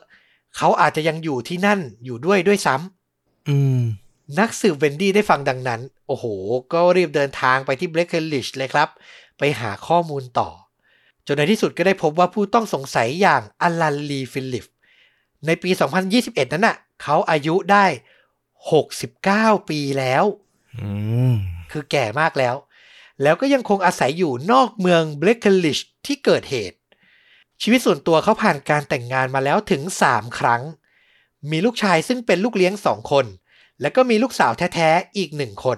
เขาอาจจะยังอยู่ที่นั่นอยู่ด้วยด้วยซ้ำอืม นักสืบเวนดี้ได้ฟังดังนั้น โอ้โห ก็รีบเดินทางไปที่เบล k เคลิชเลยครับ ไปหาข้อมูลต่อ จนในที่สุดก็ได้พบว่าผู้ต้องสงสัยอย่างอลันลีฟิลิป ในปี 2021 นั้นน่ะ เขาอายุได้ 69 ปีแล้วอืมคือแก่มากแล้ว แล้วก็ยังคงอาศัยอยู่นอกเมืองเบล k เคลิชที่เกิดเหตุ ชีวิตส่วนตัวเขาผ่านการแต่งงานมาแล้วถึง 3 ครั้ง มีลูกชายซึ่งเป็นลูกเลี้ยงสองคน แล้วก็มีลูกสาวแท้ๆอีกหนึ่งคน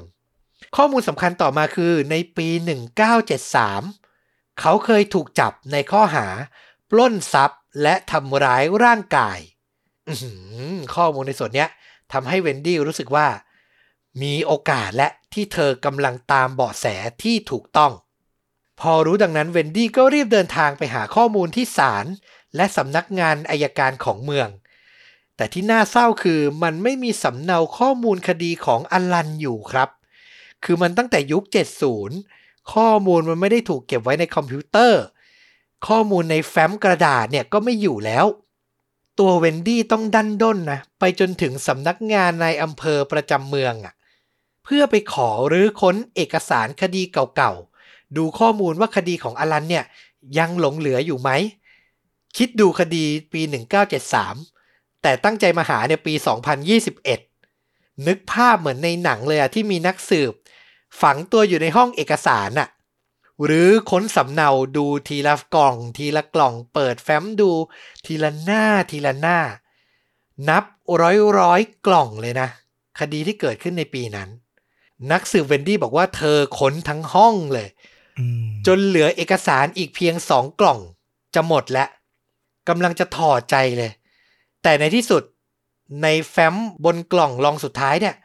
ข้อมูลสำคัญต่อมาคือในปี 1973 เขาเคยถูกจับในข้อหา ปล้นทรัพย์และทำร้ายร่างกายข้อมูลในส่วนเนี้ยทำให้เวนดี้รู้สึกว่า มีโอกาสแหละที่เธอกำลังตามเบาะแสที่ถูกต้อง พอรู้ดังนั้นเวนดี้ก็รีบเดินทางไปหาข้อมูลที่ศาลและสำนักงานอายการของเมือง แต่ที่น่าเศร้าคือมันไม่มีสำเนาข้อมูลคดีของอลันอยู่ครับ คือมันตั้งแต่ยุค 70 ข้อมูลมันไม่ได้ถูกเก็บไว้ในคอมพิวเตอร์ ข้อมูลในแฟ้มกระดาษเนี่ยก็ไม่อยู่แล้วตัวเวนดี้ต้องดันด้นนะไปจนถึงสำนักงานในอำเภอประจำเมืองอะ่ะ เพื่อไปขอรื้อค้นเอกสารคดีเก่าๆ ดูข้อมูลว่าคดีของอลันเนี่ยยังหลงเหลืออยู่ไหม คิดดูคดีปี 1973 แต่ตั้งใจมาหาเนี่ยปี 2021 นึกภาพเหมือนในหนังเลยอะที่มีนักสืบ ฝังตัวอยู่ในห้องเอกสารน่ะหรือค้นสำเนาดูทีละกล่อง ทีละกล่องเปิดแฟ้มดู ทีละหน้าทีละหน้า นับร้อยร้อยกล่องเลยนะ คดีที่เกิดขึ้นในปีนั้น นักสืบเวนดี้บอกว่าเธอค้นทั้งห้องเลยอืมจนเหลือเอกสารอีกเพียงสองกล่อง จะหมดแล้วกำลังจะถอดใจเลย แต่ในที่สุดในแฟ้มบนกล่องรองสุดท้ายเนี่ย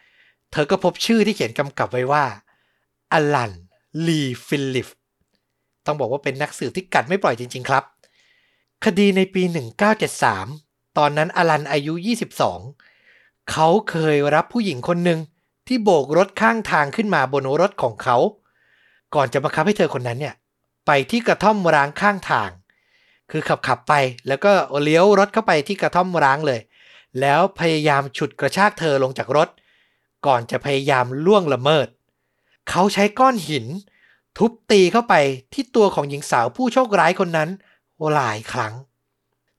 เธอก็พบชื่อที่เขียนกำกับไว้ว่าอลันลีฟิลิปต้องบอกว่าเป็นนักสืบที่กัดไม่ปล่อยจริง ๆ ครับ คดีในปี 1973 ตอนนั้นอลันอายุ 22 เขาเคยรับผู้หญิงคนหนึ่ง ที่โบกรถข้างทางขึ้นมาบนรถของเขา ก่อนจะบังคับให้เธอคนนั้นเนี่ย ไปที่กระท่อมร้างข้างทาง คือขับขับไปแล้วก็เลี้ยวรถเข้าไปที่กระท่อมร้างเลย แล้วพยายามฉุดกระชากเธอลงจากรถ ก่อนจะพยายามล่วงละเมิด เขาใช้ก้อนหิน ทุบตีเข้าไปที่ตัวของหญิงสาวผู้โชคร้ายคนนั้นหลายครั้ง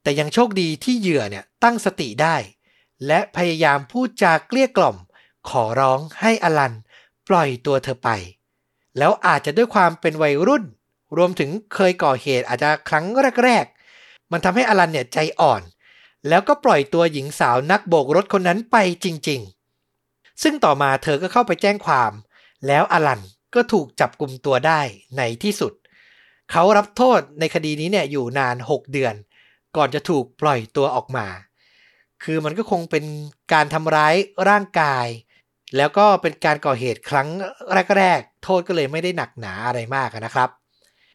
แต่ยังโชคดีที่เหยื่อเนี่ยตั้งสติได้ และพยายามพูดจาเกลี้ยกล่อม ขอร้องให้อลันปล่อยตัวเธอไป แล้วอาจจะด้วยความเป็นวัยรุ่น รวมถึงเคยก่อเหตุอาจจะครั้งแรก ๆ มันทำให้อลันเนี่ยใจอ่อน แล้วก็ปล่อยตัวหญิงสาวนักโบกรถคนนั้นไปจริง ๆ ซึ่งต่อมาเธอก็เข้าไปแจ้งความ แล้วอลันก็ถูกจับกลุ่มตัวได้ในที่สุด เขารับโทษในคดีนี้เนี่ยอยู่นาน 6 เดือน ก่อนจะถูกปล่อยตัวออกมา คือมันก็คงเป็นการทำร้ายร่างกาย แล้วก็เป็นการก่อเหตุครั้งแรกๆ โทษก็เลยไม่ได้หนักหนาอะไรมากนะครับ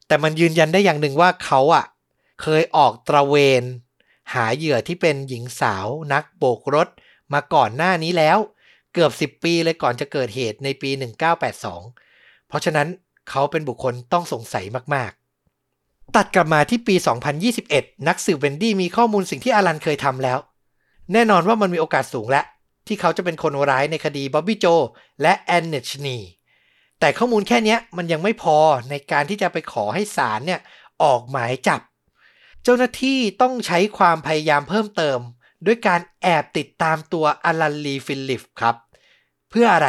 แต่มันยืนยันได้อย่างหนึ่งว่าเขาอะเคยออกตระเวน หาเหยื่อที่เป็นหญิงสาวนักโบกรถมาก่อนหน้านี้แล้ว เกือบ 10 ปีเลยก่อนจะเกิดเหตุในปี 1982 เพราะฉะนั้นเขาเป็นบุคคลต้องสงสัยมากๆ ตัดกลับมาที่ปี 2021 นักสืบเวนดี้มีข้อมูลสิ่งที่อลันเคยทำแล้ว แน่นอนว่ามันมีโอกาสสูงแล้ว ที่เขาจะเป็นคนร้ายในคดีบ๊อบบี้โจและแอนเนชนีแต่ข้อมูลแค่นี้มันยังไม่พอในการที่จะไปขอให้ศาลเนี่ยออกหมายจับ เจ้าหน้าที่ต้องใช้ความพยายามเพิ่มเติม ด้วยการแอบติดตามตัวอลันลีฟิลลิปครับ เพื่ออะไร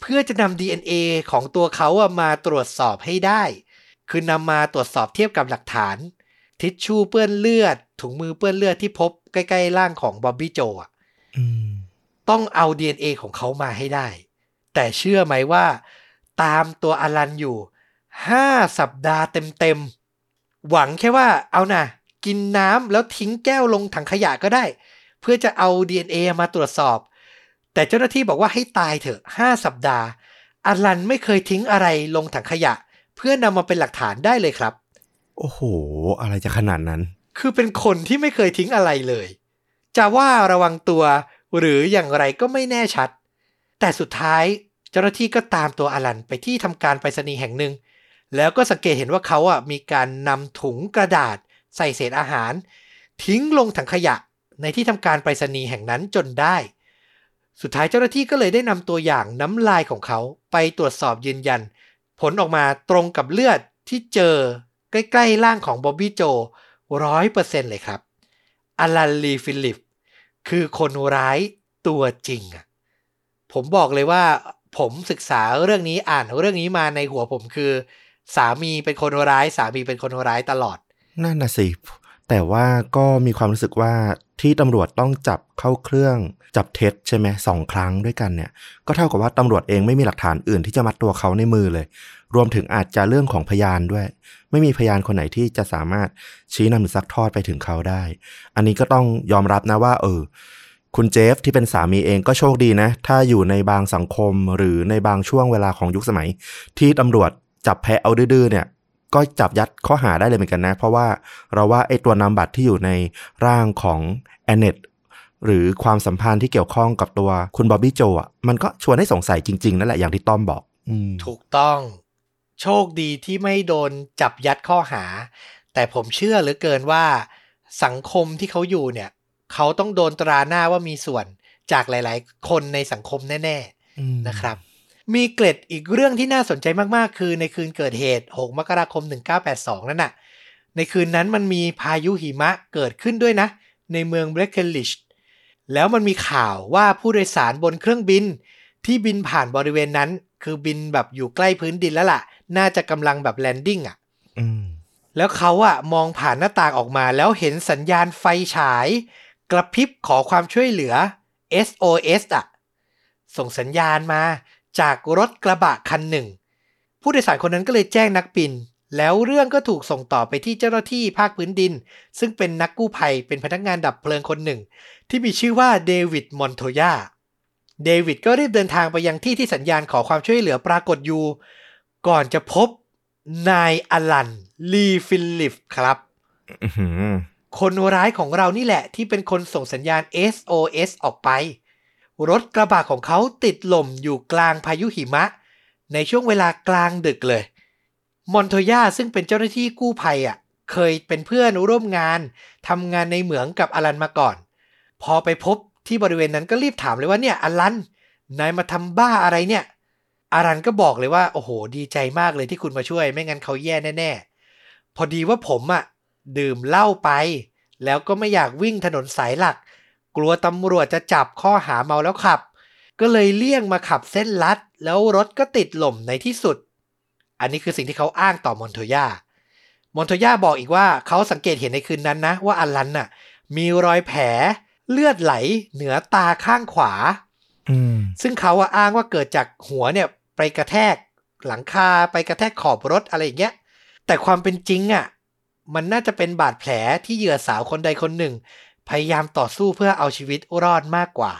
เพื่อจะนำ DNA ของตัวเขาอะมาตรวจสอบให้ได้ คือนำมาตรวจสอบเทียบกับหลักฐาน ทิชชู่เปื้อนเลือด ถุงมือเปื้อนเลือดที่พบใกล้ ๆ ร่างของบ๊อบบี้โจอะอืม ต้องเอา DNA ของเขามาให้ได้ แต่เชื่อไหมว่า ตามตัวอลันอยู่ 5 สัปดาห์เต็มๆ หวังแค่ว่าเอานะ่ะ กินน้ำแล้วทิ้งแก้วลงถังขยะก็ได้ เพื่อจะเอา DNA มาตรวจสอบ แต่เจ้าหน้าที่บอกว่าให้ตายเถอะ 5 สัปดาห์ อลันไม่เคยทิ้งอะไรลงถังขยะ เพื่อนำมาเป็นหลักฐานได้เลยครับ โอ้โห อะไรจะขนาดนั้น คือเป็นคนที่ไม่เคยทิ้งอะไรเลย จะว่าระวังตัว หรืออย่างไรก็ไม่แน่ชัด แต่สุดท้ายเจ้าหน้าที่ก็ตามตัวอลันไปที่ทำการไปรษณีย์แห่งหนึ่ง แล้วก็สังเกตเห็นว่าเขาอะมีการนำถุงกระดาษ ใส่เศษอาหาร ทิ้งลงถังขยะในที่ทำการไปรษณีย์แห่งนั้นจนได้ สุดท้ายเจ้าหน้าที่ก็เลยได้นำตัวอย่างน้ำลายของเขาไปตรวจสอบยืนยัน ผลออกมาตรงกับเลือดที่เจอใกล้ๆร่างของบ๊อบบี้โจร้อยเปอร์เซ็นต์เลยครับอลันลีฟิลิป คือคนร้ายตัวจริงอะผมบอกเลยว่าผมศึกษาเรื่องนี้อ่านเรื่องนี้มาในหัวผมคือ สามีเป็นคนร้ายสามีเป็นคนร้ายตลอด นั่นน่ะสิแต่ว่าก็มีความรู้สึกว่าที่ตำรวจต้องจับเข้าเครื่องจับเท็จใช่ไหมสองครั้งด้วยกันเนี่ย ก็เท่ากับว่าตำรวจเองไม่มีหลักฐานอื่นที่จะมัดตัวเขาในมือเลย รวมถึงอาจจะเรื่องของพยานด้วย ไม่มีพยานคนไหนที่จะสามารถชี้นำหรือซักทอดไปถึงเขาได้ อันนี้ก็ต้องยอมรับนะว่า เออ คุณเจฟที่เป็นสามีเองก็โชคดีนะ ถ้าอยู่ในบางสังคมหรือในบางช่วงเวลาของยุคสมัย ที่ตำรวจจับแพ้เอาดื้อเนี่ยก็จับยัดข้อหาได้เลยเหมือนกันนะ เพราะว่าเราว่าไอ้ตัวนามบัตรที่อยู่ในร่างของแอนเนตหรือความสัมพันธ์ที่เกี่ยวข้องกับตัวคุณบ๊อบบี้โจอะมันก็ชวนให้สงสัยจริง ๆ นั่นแหละอย่างที่ต้อมบอกอถูกต้อง โชคดีที่ไม่โดนจับยัดข้อหา แต่ผมเชื่อเหลือเกินว่า สังคมที่เขาอยู่เนี่ย เขาต้องโดนตราหน้าว่ามีส่วนจากหลาย ๆ คนในสังคมแน่อืมๆนะครับ มีเกร็ดอีกเรื่องที่น่าสนใจมาก ๆ คือในคืนเกิดเหตุ 6 มกราคม 1982 นั่นน่ะ ในคืนนั้นมันมีพายุหิมะเกิดขึ้นด้วยนะ ในเมือง Breckenridge แล้วมันมีข่าวว่าผู้โดยสารบนเครื่องบินที่บินผ่านบริเวณนั้น คือบินแบบอยู่ใกล้พื้นดินแล้วล่ะ น่าจะกำลังแบบ landing อะอืมแล้วเขาอะมองผ่านหน้าต่างออกมาแล้วเห็นสัญญาณไฟฉาย กระพริบขอความช่วยเหลือ SOS อะส่งสัญญาณมาจากรถกระบะคันหนึ่ง ผู้โดยสารคนนั้นก็เลยแจ้งนักบิน แล้วเรื่องก็ถูกส่งต่อไปที่เจ้าหน้าที่ภาคพื้นดิน ซึ่งเป็นนักกู้ภัยเป็นพนักงานดับเพลิงคนหนึ่ง ที่มีชื่อว่าเดวิดมอนโทยา เดวิดก็รีบเดินทางไปยังที่ที่สัญญาณขอความช่วยเหลือปรากฏอยู่ ก่อนจะพบนายอลัน ลีฟิลลิปครับอื้อหือคนร้ายของเรานี่แหละที่เป็นคนส่งสัญญาณ SOS ออกไป รถกระบะของเขาติดหล่มอยู่กลางพายุหิมะ ในช่วงเวลากลางดึกเลย มอนโทย่าซึ่งเป็นเจ้าหน้าที่กู้ภัยอะ เคยเป็นเพื่อนร่วมงานทำงานในเหมืองกับอลันมาก่อน พอไปพบ ที่บริเวณนั้นก็รีบถามเลยว่าเนี่ยอลันนายมาทำบ้าอะไรเนี่ยอารันก็บอกเลยว่าโอ้โห ดีใจมากเลยที่คุณมาช่วย ไม่งั้นเขาแย่แน่ๆ พอดีว่าผมอะ่ะดื่มเหล้าไป แล้วก็ไม่อยากวิ่งถนนสายหลัก กลัวตำรวจจะจับข้อหาเมาแล้วขับ ก็เลยเลี่ยงมาขับเส้นลัด แล้วรถก็ติดหล่มในที่สุด อันนี้คือสิ่งที่เขาอ้างต่อมอนโทย่ามอนโทย่าบอกอีกว่าเขาสังเกตเห็นในคืนนั้นนะ ว่าอลันน่ะ มีรอยแผล เลือดไหลเหนือตาข้างขวาอืมซึ่งเขาอะอ้างว่าเกิดจากหัวเนี่ย ไปกระแทกหลังคาไปกระแทกขอบรถอะไรอย่างเงี้ย แต่ความเป็นจริงอะมันน่าจะเป็นบาดแผลที่เหยื่อสาวคนใดคนหนึ่ง พยายามต่อสู้เพื่อเอาชีวิตรอดมากกว่า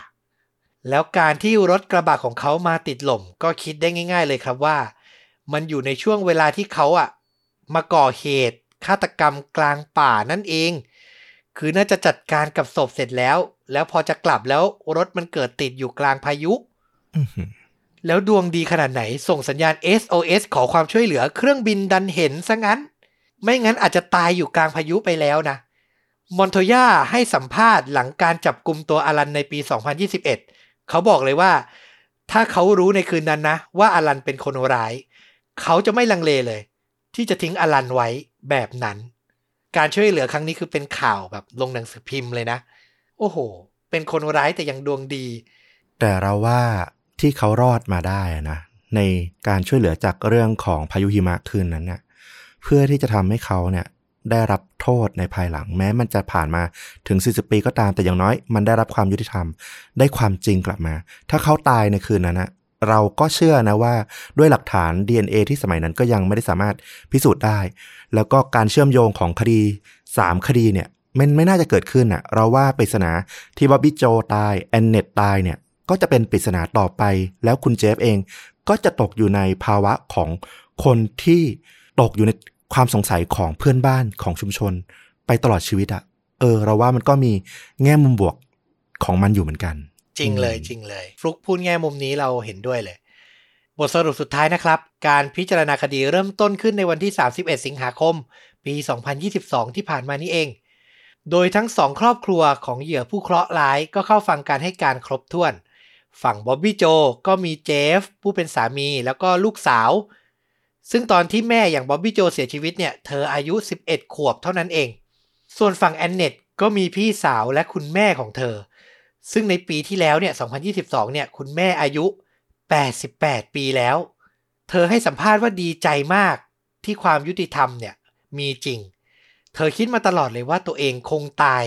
แล้วการที่รถกระบะของเขามาติดหล่ม ก็คิดได้ง่าย ๆ เลยครับว่า มันอยู่ในช่วงเวลาที่เขาอะมาก่อเหตุฆาตกรรมกลางป่านั่นเอง คือน่าจะจัดการกับศพเสร็จแล้ว แล้วพอจะกลับแล้วรถมันเกิดติดอยู่กลางพายุอื้อหือแล้วดวงดีขนาดไหน ส่งสัญญาณ SOS ขอความช่วยเหลือ เครื่องบินดันเห็นซะงั้น ไม่งั้นอาจจะตายอยู่กลางพายุไปแล้วนะมอนโทย่าให้สัมภาษณ์หลังการจับกลุ่มตัวอลันในปี 2021 เขาบอกเลยว่า ถ้าเขารู้ในคืนนั้นนะ ว่าอลันเป็นคนร้าย เขาจะไม่ลังเลเลย ที่จะทิ้งอลันไว้แบบนั้น การช่วยเหลือครั้งนี้คือเป็นข่าวแบบลงหนังสือพิมพ์เลยนะ โอ้โห เป็นคนร้ายแต่ยังดวงดี แต่เราว่าที่เขารอดมาได้นะ ในการช่วยเหลือจากเรื่องของพายุหิมะคืนนั้นเนี่ยเพื่อที่จะทำให้เขาเนี่ยได้รับโทษในภายหลังแม้มันจะผ่านมาถึง 40 ปีก็ตามแต่อย่างน้อย มันได้รับความยุติธรรม ได้ความจริงกลับมา ถ้าเขาตายในคืนนั้นนะ เราก็เชื่อนะว่าด้วยหลักฐาน DNA ที่สมัยนั้นก็ยังไม่ได้สามารถพิสูจน์ได้ แล้วก็การเชื่อมโยงของคดี 3 คดีเนี่ยมันไม่น่าจะเกิดขึ้นอะ เราว่าปริศนาที่บ๊อบบี้โจตาย แอนเนตตายเนี่ย ก็จะเป็นปริศนาต่อไป แล้วคุณเจฟเองก็จะตกอยู่ในภาวะของคนที่ตกอยู่ในความสงสัยของเพื่อนบ้านของชุมชน ไปตลอดชีวิตอะเออ เราว่ามันก็มีแง่มุมบวกของมันอยู่เหมือนกัน จริงเลยจริงเลย ฟลุกพูดแง่มุมนี้เราเห็นด้วยเลย บทสรุปสุดท้ายนะครับ การพิจารณาคดีเริ่มต้นขึ้นในวันที่ 31 สิงหาคม ปี 2022 ที่ผ่านมานี้เอง โดยทั้งสองครอบครัวของเหยื่อผู้เคราะห์ร้ายก็เข้าฟังการให้การครบถ้วน ฝั่งบ๊อบบี้โจก็มีเจฟ ผู้เป็นสามีแล้วก็ลูกสาว ซึ่งตอนที่แม่อย่างบ๊อบบี้โจเสียชีวิตเนี่ยเธออายุ 11 ขวบเท่านั้นเอง ส่วนฝั่งแอนเนตก็มีพี่สาวและคุณแม่ของเธอ ซึ่งในปีที่แล้วเนี่ย2022 เนี่ย คุณแม่อายุ 88 ปีแล้ว เธอให้สัมภาษณ์ว่าดีใจมากที่ความยุติธรรมเนี่ยมีจริง เธอคิดมาตลอดเลยว่าตัวเองคงตาย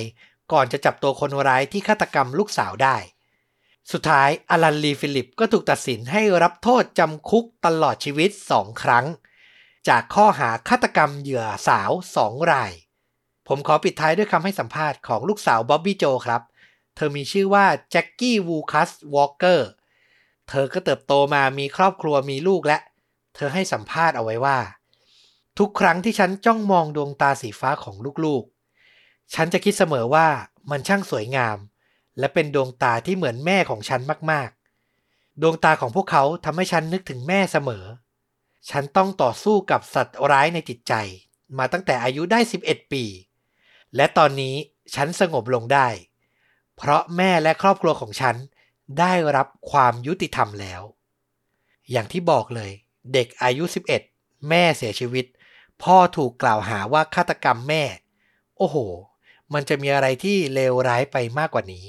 ก่อนจะจับตัวคนร้ายที่ฆาตกรรมลูกสาวได้ สุดท้ายอลันลีฟิลิปก็ถูกตัดสินให้รับโทษจำคุกตลอดชีวิต 2 ครั้ง จากข้อหาฆาตกรรมเหยื่อสาว 2 ราย ผมขอปิดท้ายด้วยคำให้สัมภาษณ์ของลูกสาวบ๊อบบี้โจครับ เธอมีชื่อว่าแจ็คกี้วูคัสวอลเกอร์เธอก็เติบโตมามีครอบครัวมีลูกและ เธอให้สัมภาษณ์เอาไว้ว่า ทุกครั้งที่ฉันจ้องมองดวงตาสีฟ้าของลูกๆ ฉันจะคิดเสมอว่ามันช่างสวยงาม และเป็นดวงตาที่เหมือนแม่ของฉันมากๆ ดวงตาของพวกเขาทำให้ฉันนึกถึงแม่เสมอ ฉันต้องต่อสู้กับสัตว์ร้ายในจิตใจ มาตั้งแต่อายุได้ 11 ปี และตอนนี้ฉันสงบลงได้ เพราะแม่และครอบครัวของฉันได้รับความยุติธรรมแล้ว อย่างที่บอกเลย เด็กอายุ 11 แม่เสียชีวิต พ่อถูกกล่าวหาว่าฆาตกรรมแม่ โอ้โห มันจะมีอะไรที่เลวร้ายไปมากกว่านี้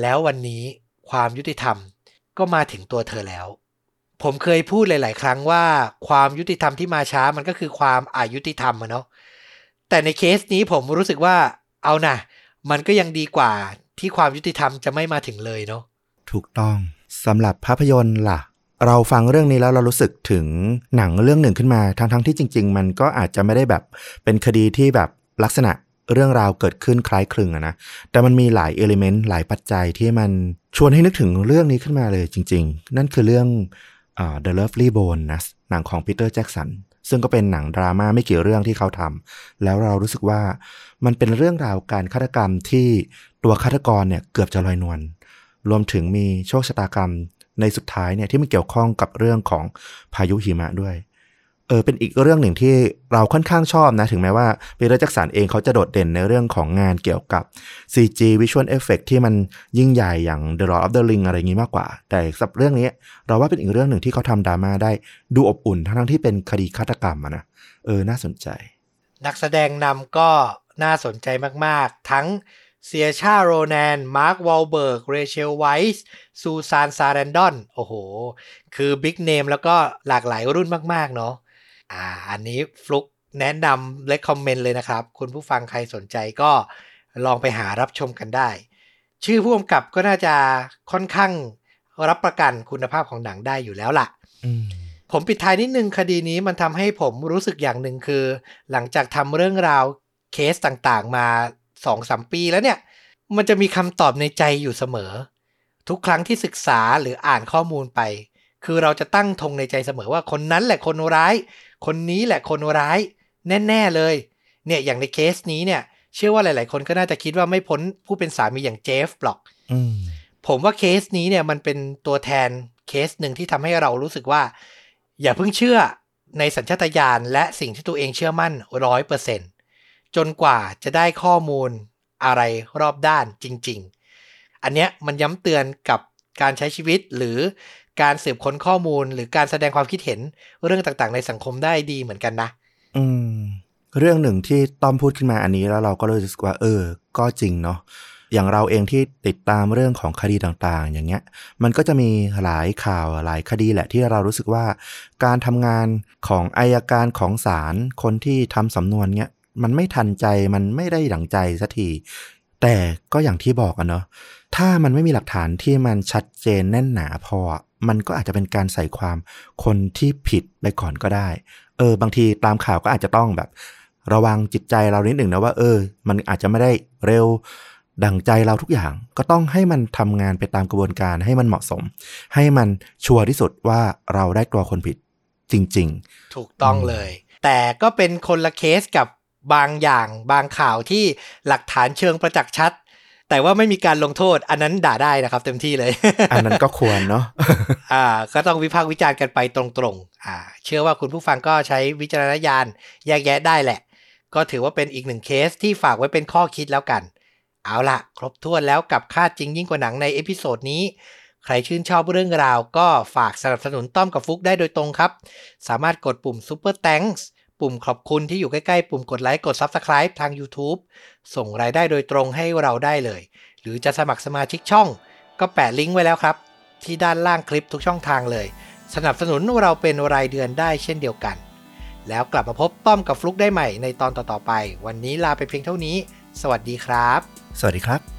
แล้ววันนี้ความยุติธรรมก็มาถึงตัวเธอแล้ว ผมเคยพูดหลาย ๆ ครั้งว่า ความยุติธรรมที่มาช้ามันก็คือความอายุติธรรมอะเนาะแต่ในเคสนี้ผมรู้สึกว่าเอานะมันก็ยังดีกว่า ที่ความยุติธรรมจะไม่มาถึงเลยเนาะถูกต้องสำหรับภาพยนตร์ล่ะ เราฟังเรื่องนี้แล้วเรารู้สึกถึงหนังเรื่องหนึ่งขึ้นมา ทั้งๆที่จริง ๆ มันก็อาจจะไม่ได้แบบเป็นคดีที่แบบลักษณะเรื่องราวเกิดขึ้นคล้ายคลึงอะนะ แต่มันมีหลายเอลิเมนต์หลายปัจจัยที่มันชวนให้นึกถึงเรื่องนี้ขึ้นมาเลยจริง ๆ นั่นคือเรื่องอ The Lovely Bones หนังของปีเตอร์แจ็กสันซึ่งก็เป็นหนังดราม่าไม่กี่เรื่องที่เขาทำแล้วเรารู้สึกว่ามันเป็นเรื่องราวการฆาตกรรมที่ ตัวฆาตกรเนี่ยเกือบจะลอยนวลรวมถึงมีโชคชะตากรรมในสุดท้ายเนี่ยที่มันเกี่ยวข้องกับเรื่องของพายุหิมะด้วยเออเป็นอีกเรื่องหนึ่งที่เราค่อนข้างชอบนะ ถึงแม้ว่าปีเตอร์แจ็กสันเองเขาจะโดดเด่นในเรื่องของงานเกี่ยวกับ CG Visual Effect ที่มันยิ่งใหญ่อย่าง The Lord of the Ring อะไรอย่างนี้มากกว่า แต่สับเรื่องนี้เราว่าเป็นอีกเรื่องหนึ่งที่เขาทำดราม่าได้ดูอบอุ่น ทั้งที่เป็นคดีฆาตกรรมนะเออน่าสนใจ นักแสดงนำก็น่าสนใจมาก ๆ ทั้ง เซียชาโรแนน มาร์ควอลเบิร์ก เรเชลไวส์ซูซานซารันดอน โอ้โห คือ big name แล้วก็หลากหลายรุ่นมาก ๆ เนาะอ่า อันนี้ฟลุกแนะนำและคอมเมนต์เลยนะครับ คุณผู้ฟังใครสนใจก็ลองไปหารับชมกันได้ ชื่อผู้กำกับก็น่าจะค่อนข้างรับประกันคุณภาพของหนังได้อยู่แล้วล่ะอืมผมปิดท้ายนิดนึงคดีนี้มันทำให้ผมรู้สึกอย่างหนึ่งคือ หลังจากทำเรื่องราวเคสต่างๆ มา สองสามปีแล้วเนี่ย มันจะมีคำตอบในใจอยู่เสมอ ทุกครั้งที่ศึกษาหรืออ่านข้อมูลไป คือเราจะตั้งธงในใจเสมอว่าคนนั้นแหละคนร้าย คนนี้แหละคนร้าย แน่ ๆเลย เนี่ยอย่างในเคสนี้เนี่ย เชื่อว่าหลาย ๆ คนก็น่าจะคิดว่าไม่พ้นผู้เป็นสามีอย่างเจฟหรอกอืมผมว่าเคสนี้เนี่ยมันเป็นตัวแทนเคสหนึ่งที่ทำให้เรารู้สึกว่า อย่าเพิ่งเชื่อในสัญชาตญาณและสิ่งที่ตัวเองเชื่อมั่นร้อยเปอร์เซ็น จนกว่าจะได้ข้อมูลอะไรรอบด้านจริง ๆ อันเนี้ยมันย้ำเตือนกับการใช้ชีวิตหรือการสืบค้นข้อมูล หรือการแสดงความคิดเห็นเรื่องต่างๆ ในสังคมได้ดีเหมือนกันนะ อืม เรื่องหนึ่งที่ต้อมพูดขึ้นมาอันนี้แล้วเราก็เลยรู้สึกว่า เออ ก็จริงเนาะอย่างเราเองที่ติดตามเรื่องของคดีต่างๆ อย่างเงี้ย มันก็จะมีหลายข่าวหลายคดีแหละที่เรารู้สึกว่า การทำงานของอายการของศาลคนที่ทำสำนวนเนี้ย มันไม่ทันใจมันไม่ได้ดั่งใจสักทีแต่ก็อย่างที่บอกอะเนาะถ้ามันไม่มีหลักฐานที่มันชัดเจนแน่นหนาพอ มันก็อาจจะเป็นการใส่ความคนที่ผิดไปก่อนก็ได้ เออ บางทีตามข่าวก็อาจจะต้องแบบ ระวังจิตใจเรานิดหนึ่งนะว่า เออ มันอาจจะไม่ได้เร็วดั่งใจเราทุกอย่างก็ต้องให้มันทำงานไปตามกระบวนการให้มันเหมาะสม ให้มันชัวร์ที่สุดว่าเราได้ตัวคนผิดจริงถูกต้องอืมเลย แต่ก็เป็นคนละเคสกับ บางอย่างบางข่าวที่หลักฐานเชิงประจักษ์ชัด แต่ว่าไม่มีการลงโทษ อันนั้นด่าได้นะครับ เต็มที่เลยๆอันนั้นก็ควรเนาะอ่า ก็ต้องวิพากษ์วิจารณ์กันไปตรงๆอ่า เชื่อว่าคุณผู้ฟังก็ใช้วิจารณญาณแยกแยะได้แหละ ก็ถือว่าเป็นอีกหนึ่งเคสที่ฝากไว้เป็นข้อคิดแล้วกัน เอาล่ะครบถ้วนแล้วกับฆาตจริงยิ่งกว่าหนังใน episode นี้ใครชื่นชอบเรื่องราวก็ฝากสนับสนุนต้อมกับฟลุกได้โดยตรงครับ สามารถกดปุ่ม Super Thanks ปุ่มขอบคุณที่อยู่ใกล้ ๆ ปุ่มกดไลค์กด Subscribe ทาง YouTube ส่งรายได้โดยตรงให้เราได้เลย หรือจะสมัครสมาชิกช่อง ก็แปะลิงก์ไว้แล้วครับ ที่ด้านล่างคลิปทุกช่องทางเลย สนับสนุนเราเป็นรายเดือนได้เช่นเดียวกัน แล้วกลับมาพบต้อมกับฟลุกได้ใหม่ในตอนต่อๆไป วันนี้ลาไปเพียงเท่านี้ สวัสดีครับ สวัสดีครับ